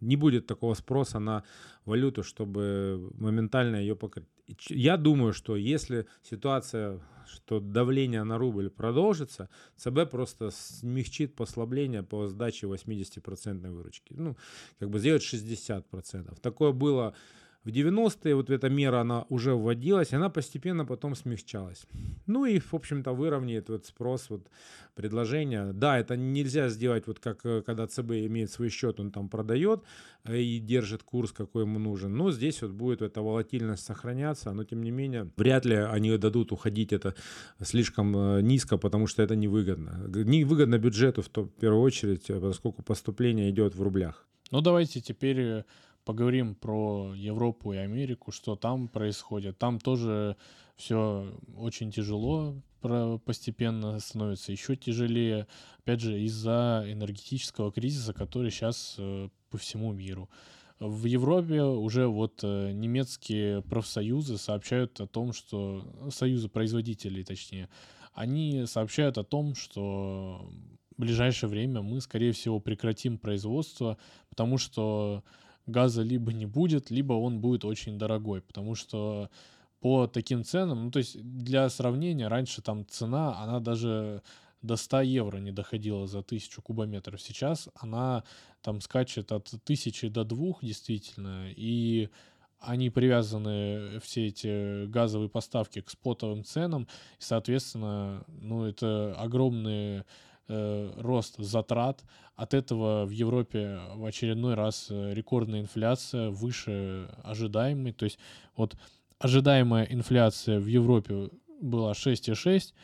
не будет такого спроса на валюту, чтобы моментально ее покрыть. Я думаю, что если ситуация, что давление на рубль продолжится, ЦБ просто смягчит послабление по сдаче 80% выручки. Ну, как бы сделать 60%. Такое было в 90-е вот эта мера, она уже вводилась, она постепенно потом смягчалась. Ну и, в общем-то, выровняет вот спрос, вот предложение. Да, это нельзя сделать вот как э, когда ЦБ имеет свой счет, он там продает э, и держит курс, какой ему нужен. Но здесь вот будет эта волатильность сохраняться, но тем не менее вряд ли они дадут уходить это слишком э, низко, потому что это невыгодно. Невыгодно бюджету в, то, в первую очередь, поскольку поступление идет в рублях. Ну давайте теперь поговорим про Европу и Америку, что там происходит. Там тоже все очень тяжело, постепенно становится еще тяжелее. Опять же, из-за энергетического кризиса, который сейчас э, по всему миру. В Европе уже вот э, немецкие профсоюзы сообщают о том, что союзы производителей, точнее, они сообщают о том, что в ближайшее время мы, скорее всего, прекратим производство, потому что газа либо не будет, либо он будет очень дорогой, потому что по таким ценам, ну то есть для сравнения, раньше там цена, она даже до 100 евро не доходила за 1000 кубометров. Сейчас она там скачет от 1000 до 2 действительно, и они привязаны, все эти газовые поставки к спотовым ценам, и, соответственно, ну, это огромные э, рост затрат. От этого в Европе в очередной раз э, рекордная инфляция выше ожидаемой. То есть вот ожидаемая инфляция в Европе была 6,6,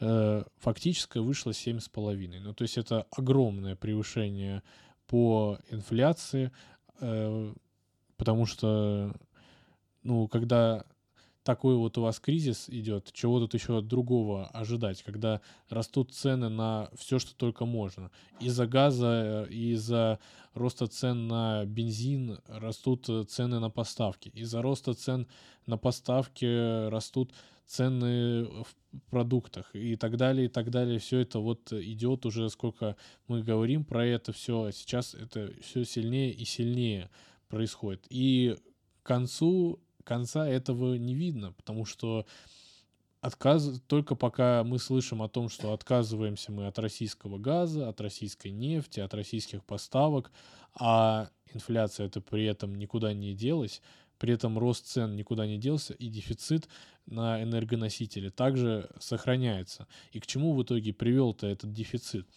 э, фактическая вышла 7,5. Ну, то есть это огромное превышение по инфляции, э, потому что, ну, когда такой вот у вас кризис идет, чего тут еще другого ожидать, когда растут цены на все, что только можно. Из-за газа, из-за роста цен на бензин растут э, цены на поставки. Из-за роста цен на поставки растут цены в продуктах и так далее, и так далее. Все это вот идет уже, сколько мы говорим про это все, а сейчас это все сильнее и сильнее происходит. И к концу конца этого не видно, потому что отказ... только пока мы слышим о том, что отказываемся мы от российского газа, от российской нефти, от российских поставок, а инфляция это при этом никуда не делась, при этом рост цен никуда не делся, и дефицит на энергоносители также сохраняется. И к чему в итоге привел-то этот дефицит?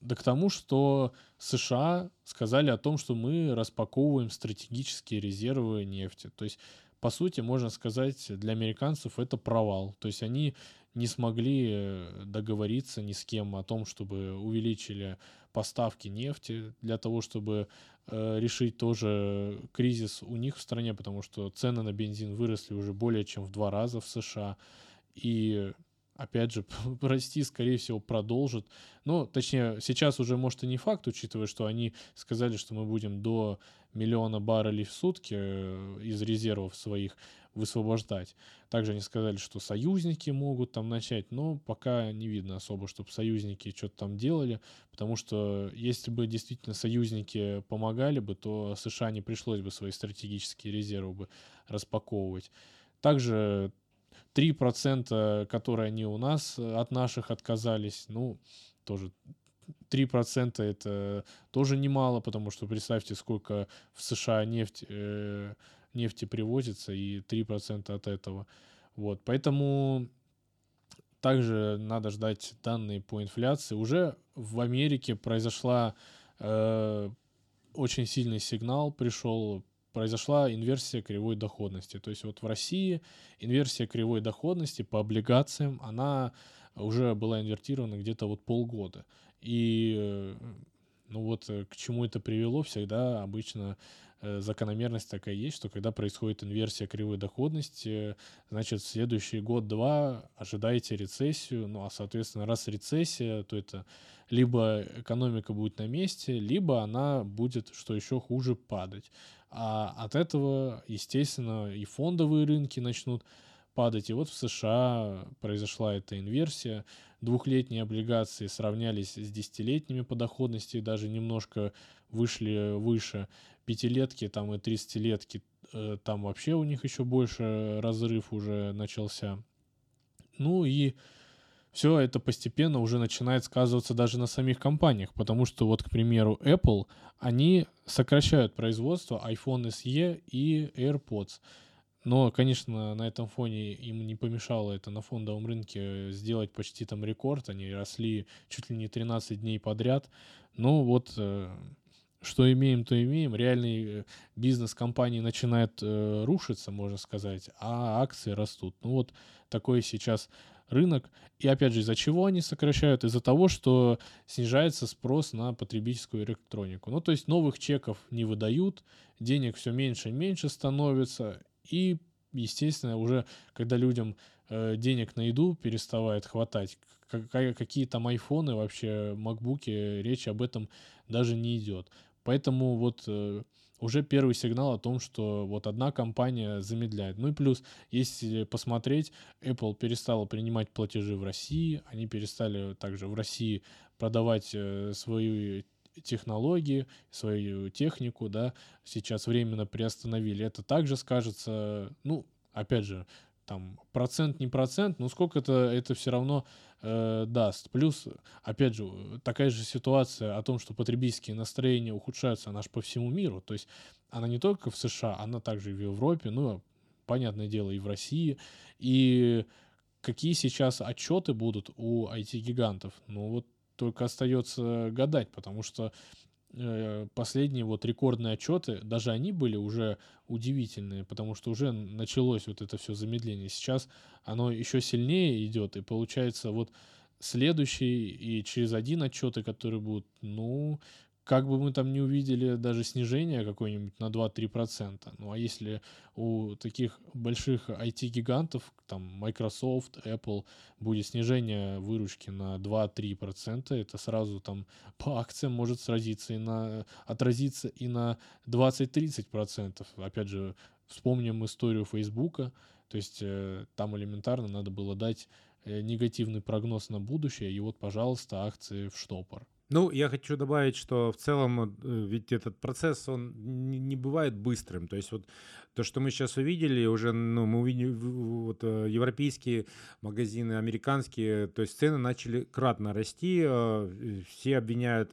Да к тому, что США сказали о том, что мы распаковываем стратегические резервы нефти. То есть по сути, можно сказать, для американцев это провал. То есть они не смогли э, договориться ни с кем о том, чтобы увеличили поставки нефти для того, чтобы э, решить тоже кризис у них в стране, потому что цены на бензин выросли уже более чем в два раза в США. И опять же, расти, скорее всего, продолжит. Ну, точнее, сейчас уже, может, и не факт, учитывая, что они сказали, что мы будем до миллиона баррелей в сутки э, из резервов своих высвобождать. Также они сказали, что союзники могут там начать, но пока не видно особо, чтобы союзники что-то там делали, потому что если бы действительно союзники помогали бы, то США не пришлось бы свои стратегические резервы бы распаковывать. Также 3%, которые они у нас от наших отказались, ну, тоже 3% это тоже немало, потому что представьте, сколько в США нефть, э, нефти привозится, и 3% от этого. Вот, поэтому также надо ждать данные по инфляции. Уже в Америке произошла э, очень сильный сигнал, пришел произошла инверсия кривой доходности. То есть вот в России инверсия кривой доходности по облигациям, она уже была инвертирована где-то вот полгода. И э, ну вот э, к чему это привело, всегда обычно э, закономерность такая есть, что когда происходит инверсия кривой доходности, значит, в следующий год-два ожидаете рецессию, ну а, соответственно, раз рецессия, то это либо экономика будет на месте, либо она будет, что еще хуже, падать. А от этого, естественно, и фондовые рынки начнут падать. И вот в США произошла эта инверсия. Двухлетние облигации сравнялись с десятилетними по доходности, даже немножко вышли выше. Пятилетки там и тридцатилетки, э, там вообще у них еще больше разрыв уже начался. Ну и все это постепенно уже начинает сказываться даже на самих компаниях, потому что вот, к примеру, Apple, они сокращают производство iPhone SE и AirPods. Но, конечно, на этом фоне им не помешало это на фондовом рынке сделать почти там рекорд. Они росли чуть ли не 13 дней подряд. Ну вот, э, что имеем, то имеем. Реальный э, бизнес компании начинает э, рушиться, можно сказать, а акции растут. Ну вот такой сейчас рынок. И опять же, из-за чего они сокращают? Из-за того, что снижается спрос на потребительскую электронику. Ну, то есть новых чеков не выдают, денег все меньше и меньше становится, и, естественно, уже когда людям э, денег на еду переставает хватать, какие там айфоны вообще, макбуки, речь об этом даже не идет. Поэтому вот э, уже первый сигнал о том, что вот одна компания замедляет. Ну и плюс, если посмотреть, Apple перестала принимать платежи в России, они перестали также в России продавать э, свою технологии, свою технику, да, сейчас временно приостановили. Это также скажется, ну, опять же, там процент не процент, но сколько это, это все равно э, даст. Плюс, опять же, такая же ситуация о том, что потребительские настроения ухудшаются, она же по всему миру. То есть она не только в США, она также и в Европе, ну, понятное дело, и в России. И какие сейчас отчеты будут у IT-гигантов? Ну, вот только остается гадать, потому что э, последние вот рекордные отчеты, даже они были уже удивительные, потому что уже началось вот это все замедление. Сейчас оно еще сильнее идет, и получается вот следующий и через один отчеты, которые будут, ну, как бы мы там не увидели даже снижение какое-нибудь на 2-3%. Ну а если у таких больших IT-гигантов, там Microsoft, Apple, будет снижение выручки на 2-3%, это сразу там по акциям может сразиться и на, отразиться и на 20-30%. Опять же, вспомним историю Фейсбука, то есть э, там элементарно надо было дать э, негативный прогноз на будущее, и вот, пожалуйста, акции в штопор. Ну, я хочу добавить, что в целом э, ведь этот процесс, он не бывает быстрым. То есть вот то, что мы сейчас увидели, уже, ну, мы увидели вот э, европейские магазины, американские, то есть цены начали кратно расти, э, все обвиняют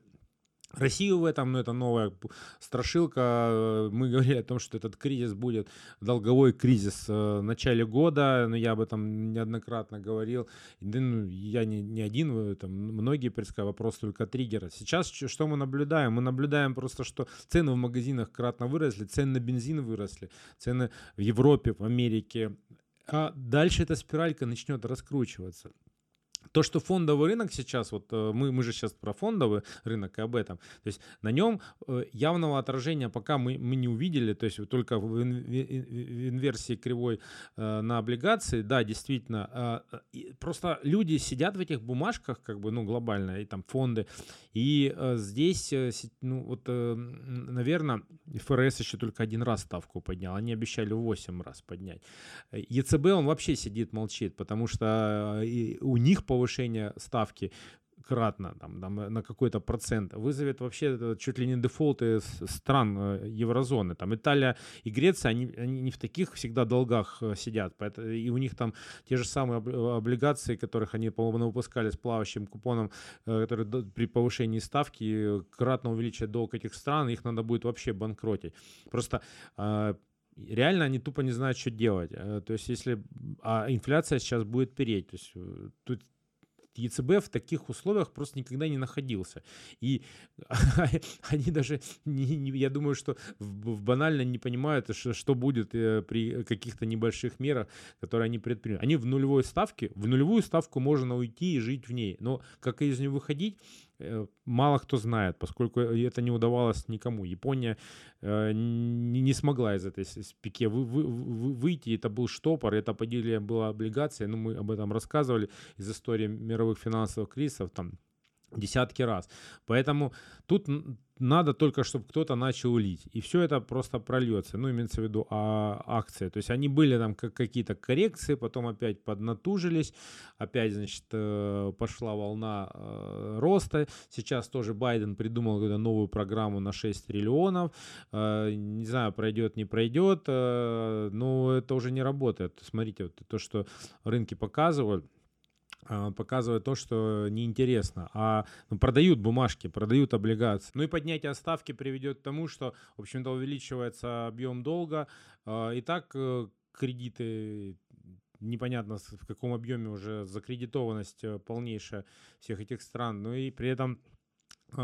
Россию в этом, но это новая страшилка. Мы говорили о том, что этот кризис будет долговой кризис э, в начале года, но я об этом неоднократно говорил. Ну, я не, не один, там многие предсказывают, вопрос только триггера. Сейчас что мы наблюдаем? Мы наблюдаем просто, что цены в магазинах кратно выросли, цены на бензин выросли, цены в Европе, в Америке. А дальше эта спиралька начнет раскручиваться. То, что фондовый рынок сейчас, вот э, мы, мы же сейчас про фондовый рынок и об этом, то есть на нем э, явного отражения пока мы, мы не увидели, то есть только в инверсии кривой э, на облигации, да, действительно, просто люди сидят в этих бумажках, как бы, ну, глобально, и там фонды, и здесь, ну, вот, наверное, ФРС еще только один раз ставку поднял, они обещали 8 раз поднять. ЕЦБ, он вообще сидит, молчит, потому что у них повышение ставки кратно там, там, на какой-то процент вызовет вообще чуть ли не дефолты стран э, еврозоны. Там Италия и Греция, они, они не в таких всегда долгах э, сидят. Поэтому, и у них там те же самые облигации, которых они, по-моему, выпускали с плавающим купоном, э, которые при повышении ставки кратно увеличат долг этих стран, их надо будет вообще банкротить. Просто реально они тупо не знают, что делать. Э, то есть если... А инфляция сейчас будет переть. То есть э, тут ЕЦБ в таких условиях просто никогда не находился. И они даже, не, не, я думаю, что в, в банально не понимают, что, что будет э, при каких-то небольших мерах, которые они предпримут. Они в нулевой ставке, в нулевую ставку можно уйти и жить в ней. Но как из нее выходить, мало кто знает, поскольку это не удавалось никому. Япония э, не, смогла из этой пике вы, вы, вы, выйти. Это был штопор, это по деле была облигация. Ну, мы об этом рассказывали из истории мировых финансовых кризисов. Там десятки раз. Поэтому тут надо только, чтобы кто-то начал лить. И все это просто прольется. Ну, имеется в виду а, акции. То есть они были там как какие-то коррекции, потом опять поднатужились, опять, значит, э, пошла волна э, роста. Сейчас тоже Байден придумал какую-то новую программу на 6 триллионов. Э, не знаю, пройдет, не пройдет, но это уже не работает. Смотрите, вот то, что рынки показывают, показывает то, что неинтересно, а ну, продают бумажки, продают облигации. Ну и поднятие ставки приведет к тому, что, в общем-то, увеличивается объем долга. А, и так э, кредиты непонятно в каком объеме уже закредитованность э, полнейшая всех этих стран, но и при этом а,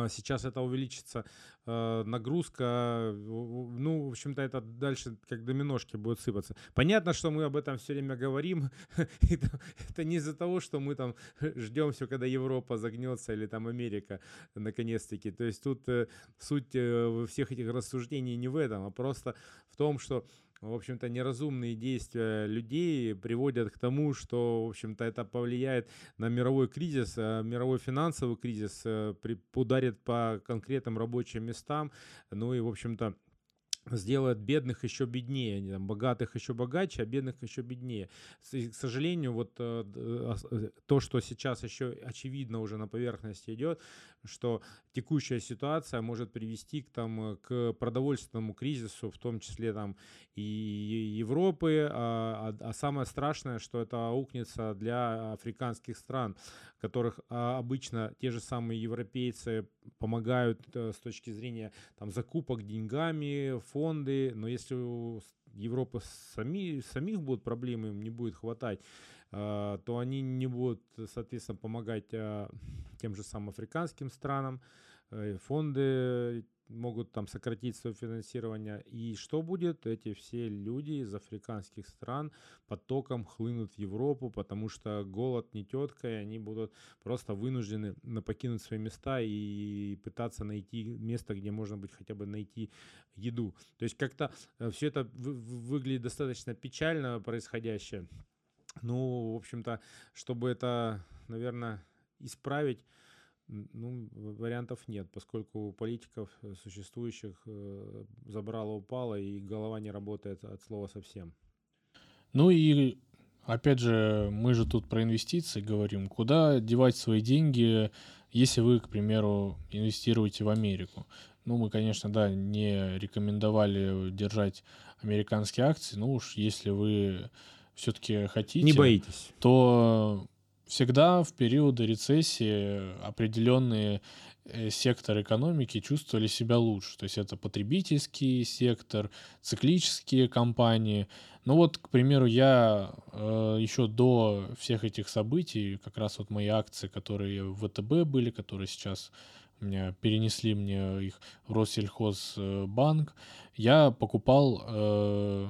сейчас это увеличится э, нагрузка, ну, в общем-то, это дальше как доминошки будет сыпаться. Понятно, что мы об этом все время говорим, это, это не из-за того, что мы там ждем все, когда Европа загнется или там Америка наконец-таки. То есть тут э, суть э, всех этих рассуждений не в этом, а просто в том, что в общем-то, неразумные действия людей приводят к тому, что, в общем-то, это повлияет на мировой кризис, э, мировой финансовый кризис, э, ударит по конкретным рабочим местам, ну и, в общем-то, сделает бедных еще беднее, там, богатых еще богаче, а бедных еще беднее. И, к сожалению, вот э, то, что сейчас еще очевидно уже на поверхности идет, что текущая ситуация может привести к, там, к продовольственному кризису, в том числе там, и Европы, а, а, а самое страшное, что это аукнется для африканских стран, которых а, обычно те же самые европейцы помогают э, с точки зрения там, закупок деньгами, фонды, но если у Европы сами, самих будут проблемы, им не будет хватать, то они не будут, соответственно, помогать а, тем же самым африканским странам, э, фонды могут там сократить свое финансирование. И что будет? Эти все люди из африканских стран потоком хлынут в Европу, потому что голод не тетка, и они будут просто вынуждены покинуть свои места и пытаться найти место, где можно быть хотя бы найти еду. То есть как-то э, все это выглядит достаточно печально происходящее. Ну, в общем-то, чтобы это, наверное, исправить, ну, вариантов нет, поскольку у политиков э, существующих э, забрало упало, и голова не работает от слова совсем. Ну и опять же, мы же тут про инвестиции говорим. Куда девать свои деньги, если вы, к примеру, инвестируете в Америку? Ну, мы, конечно, да, не рекомендовали держать американские акции, но уж если вы все-таки хотите... Не боитесь. То всегда в периоды рецессии определенные э, секторы экономики чувствовали себя лучше. То есть это потребительский сектор, циклические компании. Ну вот, к примеру, я э, еще до всех этих событий, как раз вот мои акции, которые в ВТБ были, которые сейчас меня перенесли мне их в Россельхозбанк, я покупал э,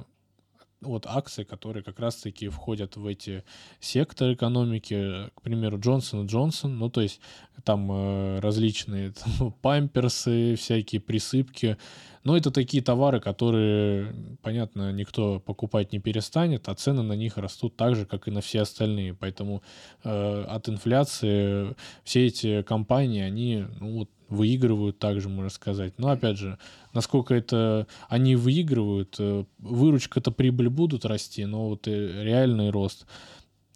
вот акции, которые как раз-таки входят в эти секторы экономики, к примеру, Джонсон и Джонсон, ну, то есть там э, различные там, памперсы, всякие присыпки, но это такие товары, которые, понятно, никто покупать не перестанет, а цены на них растут так же, как и на все остальные, поэтому э, от инфляции все эти компании, они, ну, вот, выигрывают также, можно сказать. Но опять же, насколько это они выигрывают, э, выручка-то прибыль будут расти, но вот реальный рост.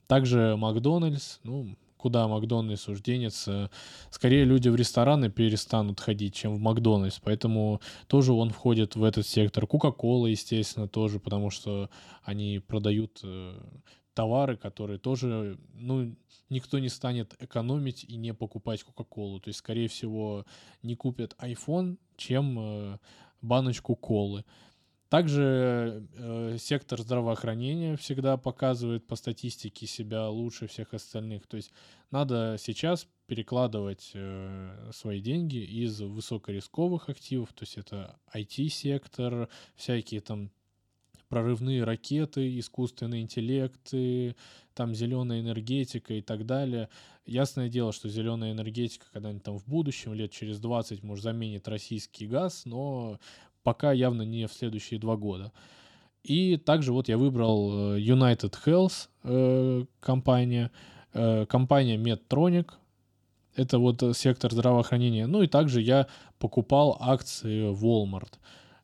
Также Макдональдс, ну, куда Макдональдс уж денется. Скорее люди в рестораны перестанут ходить, чем в Макдональдс. Поэтому тоже он входит в этот сектор. Кока-кола, естественно, тоже, потому что они продают э, товары, которые тоже, ну, никто не станет экономить и не покупать Кока-Колу. То есть, скорее всего, не купят iPhone, чем э, баночку колы. Также э, сектор здравоохранения всегда показывает по статистике себя лучше всех остальных. То есть надо сейчас перекладывать э, свои деньги из высокорисковых активов, то есть это IT-сектор, всякие там прорывные ракеты, искусственный интеллект, там зеленая энергетика и так далее. Ясное дело, что зеленая энергетика когда-нибудь там в будущем, лет через 20, может, заменит российский газ, но пока явно не в следующие два года. И также вот я выбрал э, United Health э, компания, э, компания Medtronic, это вот сектор здравоохранения. Ну и также я покупал акции Walmart.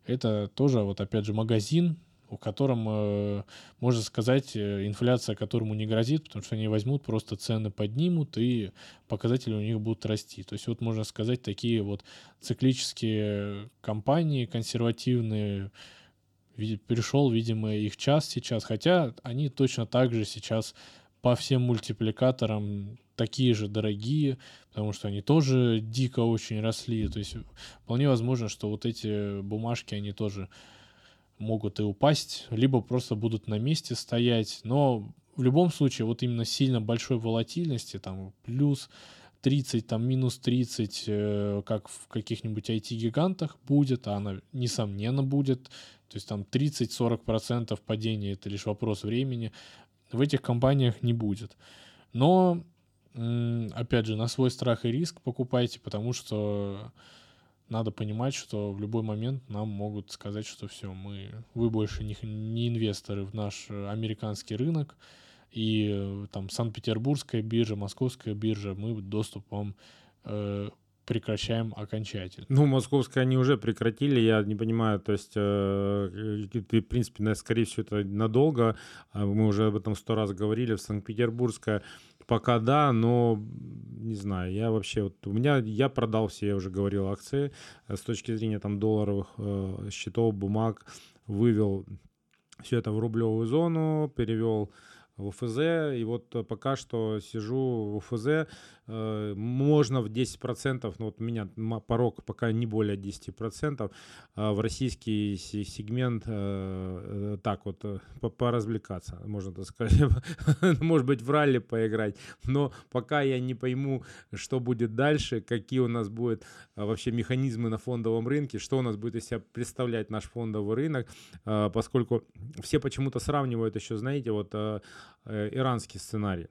Это тоже вот опять же магазин, у котором, э, можно сказать, э, инфляция которому не грозит, потому что они возьмут, просто цены поднимут, и показатели у них будут расти. То есть вот можно сказать, такие вот циклические компании, консервативные, пришел, видимо, их час сейчас, хотя они точно так же сейчас по всем мультипликаторам такие же дорогие, потому что они тоже дико очень росли. То есть вполне возможно, что вот эти бумажки, они тоже могут и упасть, либо просто будут на месте стоять. Но в любом случае, вот именно сильно большой волатильности, там плюс 30, там минус 30, э, как в каких-нибудь IT-гигантах будет, а она, несомненно, будет. То есть там 30-40% падения, это лишь вопрос времени. В этих компаниях не будет. Но, опять же, на свой страх и риск покупайте, потому что надо понимать, что в любой момент нам могут сказать, что все, мы, вы больше не, не инвесторы в наш э, американский рынок, и э, там Санкт-Петербургская биржа, Московская биржа, мы доступ вам э, прекращаем окончательно. Ну, московская они уже прекратили, я не понимаю, то есть э, в принципе, скорее всего, это надолго, а мы уже об этом сто раз говорили, в Санкт-Петербургская пока да, но не знаю, я вообще, вот у меня, я продал все, я уже говорил, акции. С точки зрения там долларовых э, счетов, бумаг, вывел все это в рублевую зону, перевел в ФЗ, и вот э, пока что сижу в ФЗ, э, можно в 10%, ну вот у меня порог пока не более 10%, а в российский сегмент э, так вот поразвлекаться, можно так сказать, может быть в ралли поиграть, но пока я не пойму, что будет дальше, какие у нас будут вообще механизмы на фондовом рынке, что у нас будет из себя представлять наш фондовый рынок, поскольку все почему-то сравнивают еще, знаете, вот Э, иранский сценарий.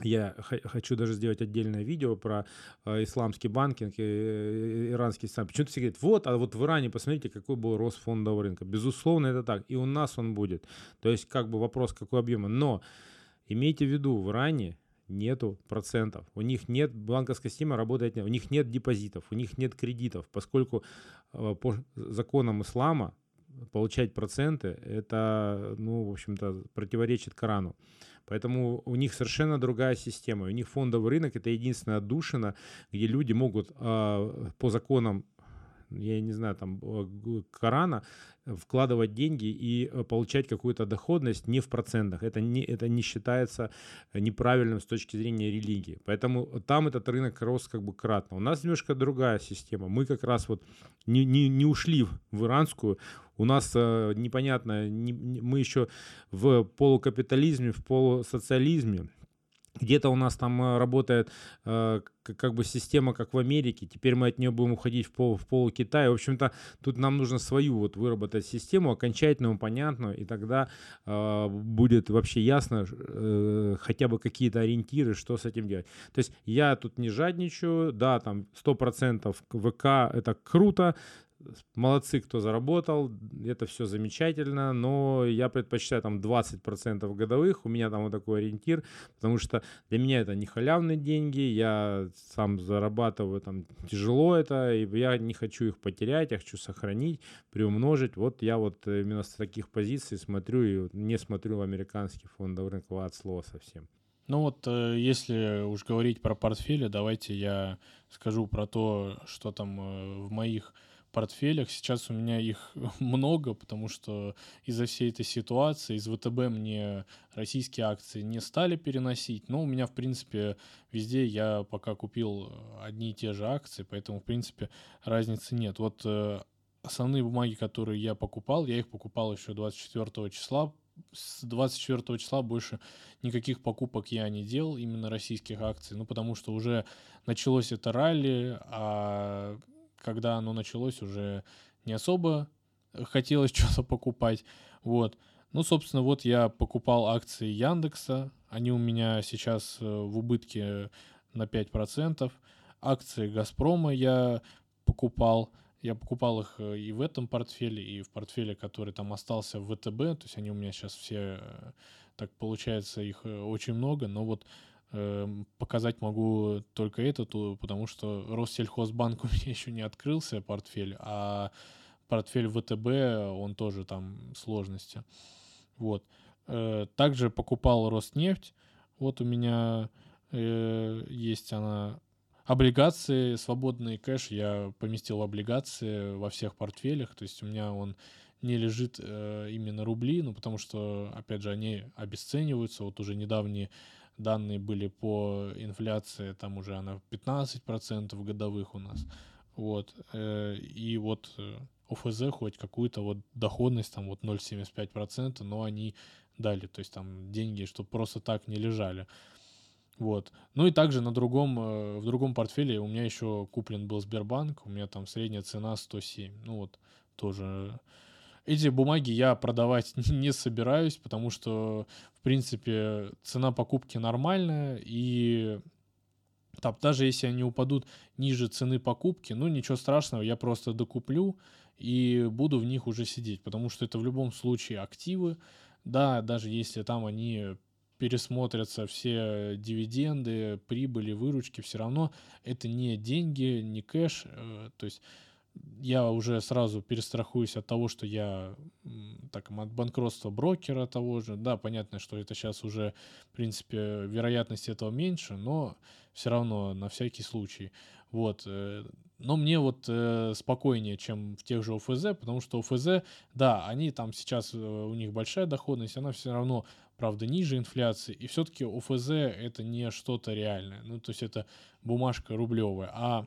Я хочу даже сделать отдельное видео про э, исламский банкинг и э, иранский сценарий. Почему-то все говорят, вот, а вот в Иране посмотрите, какой был рост фондового рынка. Безусловно, это так. И у нас он будет. То есть, как бы вопрос, какой объем. Но имейте в виду, в Иране нету процентов. У них нет, банковская система работает, у них нет депозитов, у них нет кредитов, поскольку по законам ислама получать проценты, это, ну, в общем-то, противоречит Корану. Поэтому у них совершенно другая система. У них фондовый рынок это единственная отдушина, где люди могут э, по законам я не знаю, там, Корана, вкладывать деньги и э, получать какую-то доходность не в процентах. Это не, это не считается неправильным с точки зрения религии. Поэтому там этот рынок рос как бы кратно. У нас немножко другая система. Мы как раз вот не, не, не ушли в иранскую. У нас э, непонятно, не, мы еще в полукапитализме, в полусоциализме где-то у нас там э, работает э, как бы система, как в Америке. Теперь мы от нее будем уходить в пол, в пол Китая. В общем-то, тут нам нужно свою вот выработать систему, окончательную, понятную, и тогда э, будет вообще ясно э, хотя бы какие-то ориентиры, что с этим делать. То есть я тут не жадничаю, да, там 100% ВК это круто, молодцы, кто заработал, это все замечательно, но я предпочитаю там 20% годовых, у меня там вот такой ориентир, потому что для меня это не халявные деньги, я сам зарабатываю там тяжело это, и я не хочу их потерять, я хочу сохранить, приумножить, вот я вот именно с таких позиций смотрю и не смотрю в американский фондовый рынок от слова совсем. Ну вот, э, если уж говорить про портфели, давайте я скажу про то, что там э, в моих портфелях. Сейчас у меня их много, потому что из-за всей этой ситуации из ВТБ мне российские акции не стали переносить. Но у меня, в принципе, везде я пока купил одни и те же акции, поэтому, в принципе, разницы нет. Вот э, основные бумаги, которые я покупал, я их покупал еще 24 числа. С 24 числа больше никаких покупок я не делал, именно российских акций, ну, потому что уже началось это ралли, а когда оно началось, уже не особо хотелось что-то покупать, вот. Ну, собственно, вот я покупал акции Яндекса, они у меня сейчас э, в убытке на 5%. Акции Газпрома я покупал, я покупал их э, и в этом портфеле, и в портфеле, который там остался в ВТБ. То есть они у меня сейчас все, э, так получается, их очень много. Но вот показать могу только этот, потому что Россельхозбанк у меня еще не открылся, портфель, а портфель ВТБ, он тоже там сложности. Вот. Э, также покупал Роснефть. Вот у меня э, есть она Облигации, свободный кэш я поместил в облигации во всех портфелях, то есть у меня он не лежит э, именно рубли, ну потому что, опять же, они обесцениваются. Вот уже недавние данные были по инфляции, там уже она 15% годовых у нас. Вот. Э, и вот э, ОФЗ хоть какую-то вот доходность, там вот 0,75%, но они дали, то есть там деньги, чтобы просто так не лежали. Вот. Ну и также на другом, э, в другом портфеле у меня еще куплен был Сбербанк, у меня там средняя цена 107. Ну вот, тоже. Эти бумаги я продавать не собираюсь, потому что, в принципе, цена покупки нормальная, и там, даже если они упадут ниже цены покупки, ну ничего страшного, я просто докуплю и буду в них уже сидеть, потому что это в любом случае активы, да, даже если там они пересмотрятся все дивиденды, прибыли, выручки, все равно это не деньги, не кэш. Э, то есть я уже сразу перестрахуюсь от того, что я так, от банкротства брокера того же. Да, понятно, что это сейчас уже, в принципе, вероятность этого меньше, но все равно на всякий случай. Вот. Э, но мне вот э, спокойнее, чем в тех же ОФЗ, потому что ОФЗ, да, они там сейчас, у них большая доходность, она все равно правда, ниже инфляции, и все-таки ОФЗ это не что-то реальное, ну, то есть это бумажка рублевая, а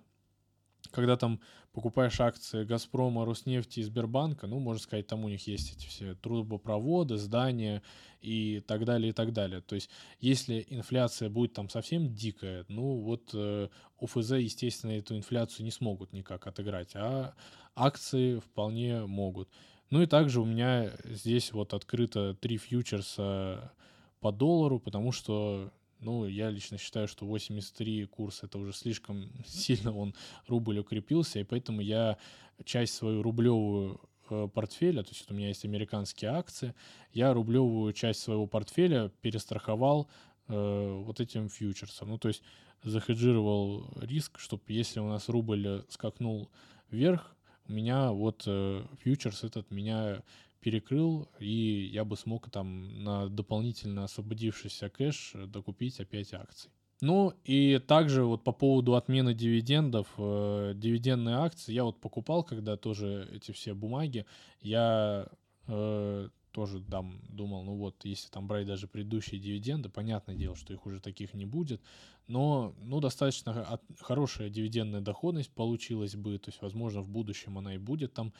когда там покупаешь акции Газпрома, Роснефти и Сбербанка, ну, можно сказать, там у них есть эти все трубопроводы, здания и так далее, и так далее. То есть, если инфляция будет там совсем дикая, ну, вот э, ОФЗ, естественно, эту инфляцию не смогут никак отыграть, а акции вполне могут. Ну и также у меня здесь вот открыто три фьючерса по доллару, потому что, ну, я лично считаю, что 83 курс это уже слишком сильно он рубль укрепился, и поэтому я часть свою рублевую э, портфеля, то есть у меня есть американские акции, я рублевую часть своего портфеля перестраховал э, вот этим фьючерсом. Ну, то есть захеджировал риск, чтобы если у нас рубль скакнул вверх, у меня вот э, фьючерс этот меня перекрыл, и я бы смог там на дополнительно освободившийся кэш докупить опять акции. Ну и также вот по поводу отмены дивидендов, э, дивидендные акции, я вот покупал, когда тоже эти все бумаги, я э, тоже там думал, ну вот, если там брать даже предыдущие дивиденды, понятное дело, что их уже таких не будет, но, ну, достаточно хорошая дивидендная доходность получилась бы, то есть, возможно, в будущем она и будет там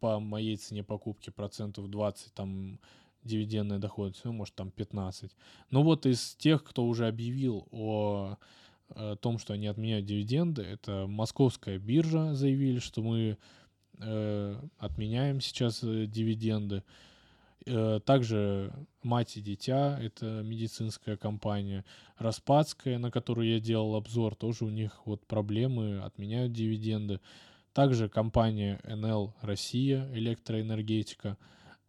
по моей цене покупки процентов 20, там, дивидендная доходность, ну, может, там 15. Но вот из тех, кто уже объявил о, о том, что они отменяют дивиденды, это московская биржа заявили, что мы э, отменяем сейчас э, дивиденды. Э, также «Мать и дитя» — это медицинская компания. «Распадская», на которую я делал обзор, тоже у них вот проблемы, отменяют дивиденды. Также компания НЛ Россия, электроэнергетика,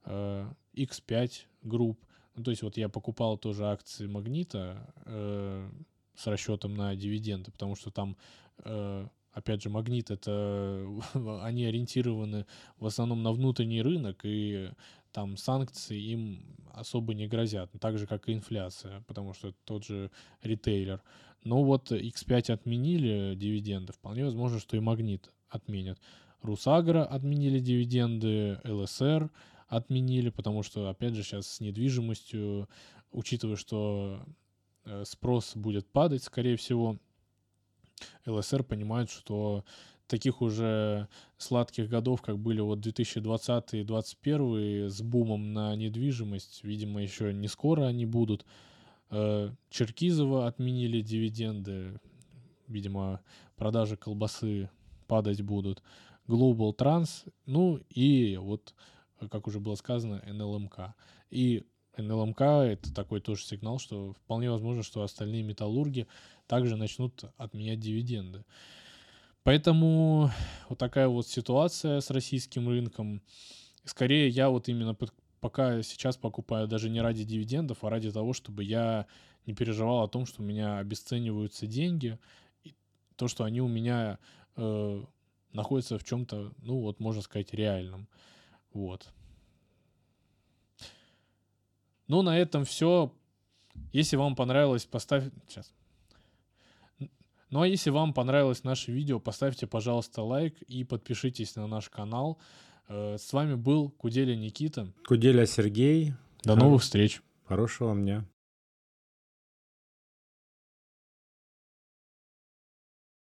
X5 групп. Ну, то есть вот я покупал тоже акции Магнита э, с расчетом на дивиденды, потому что там э, опять же, Магнит это они ориентированы в основном на внутренний рынок, и там санкции им особо не грозят, так же, как и инфляция, потому что это тот же ритейлер. Но вот X5 отменили дивиденды, вполне возможно, что и Магнит отменят. Русагра отменили дивиденды, ЛСР отменили, потому что, опять же, сейчас с недвижимостью, учитывая, что э, спрос будет падать, скорее всего, ЛСР понимают, что таких уже сладких годов, как были вот 2020 и 2021 с бумом на недвижимость, видимо, еще не скоро они будут. Э, Черкизово отменили дивиденды, видимо, продажи колбасы падать будут. Global Trans, ну и вот, как уже было сказано, NLMK. И НЛМК это такой тоже сигнал, что вполне возможно, что остальные металлурги также начнут отменять дивиденды. Поэтому вот такая вот ситуация с российским рынком. Скорее, я вот именно под, пока сейчас покупаю даже не ради дивидендов, а ради того, чтобы я не переживал о том, что у меня обесцениваются деньги, и то, что они у меня э, находятся в чем-то, ну вот, можно сказать, реальном. Вот. Ну, на этом все. Если вам понравилось, поставь... Сейчас. Ну, а если вам понравилось наше видео, поставьте, пожалуйста, лайк и подпишитесь на наш канал. Э, с вами был Куделя Никита. Куделя Сергей. До новых встреч. Хорошего дня.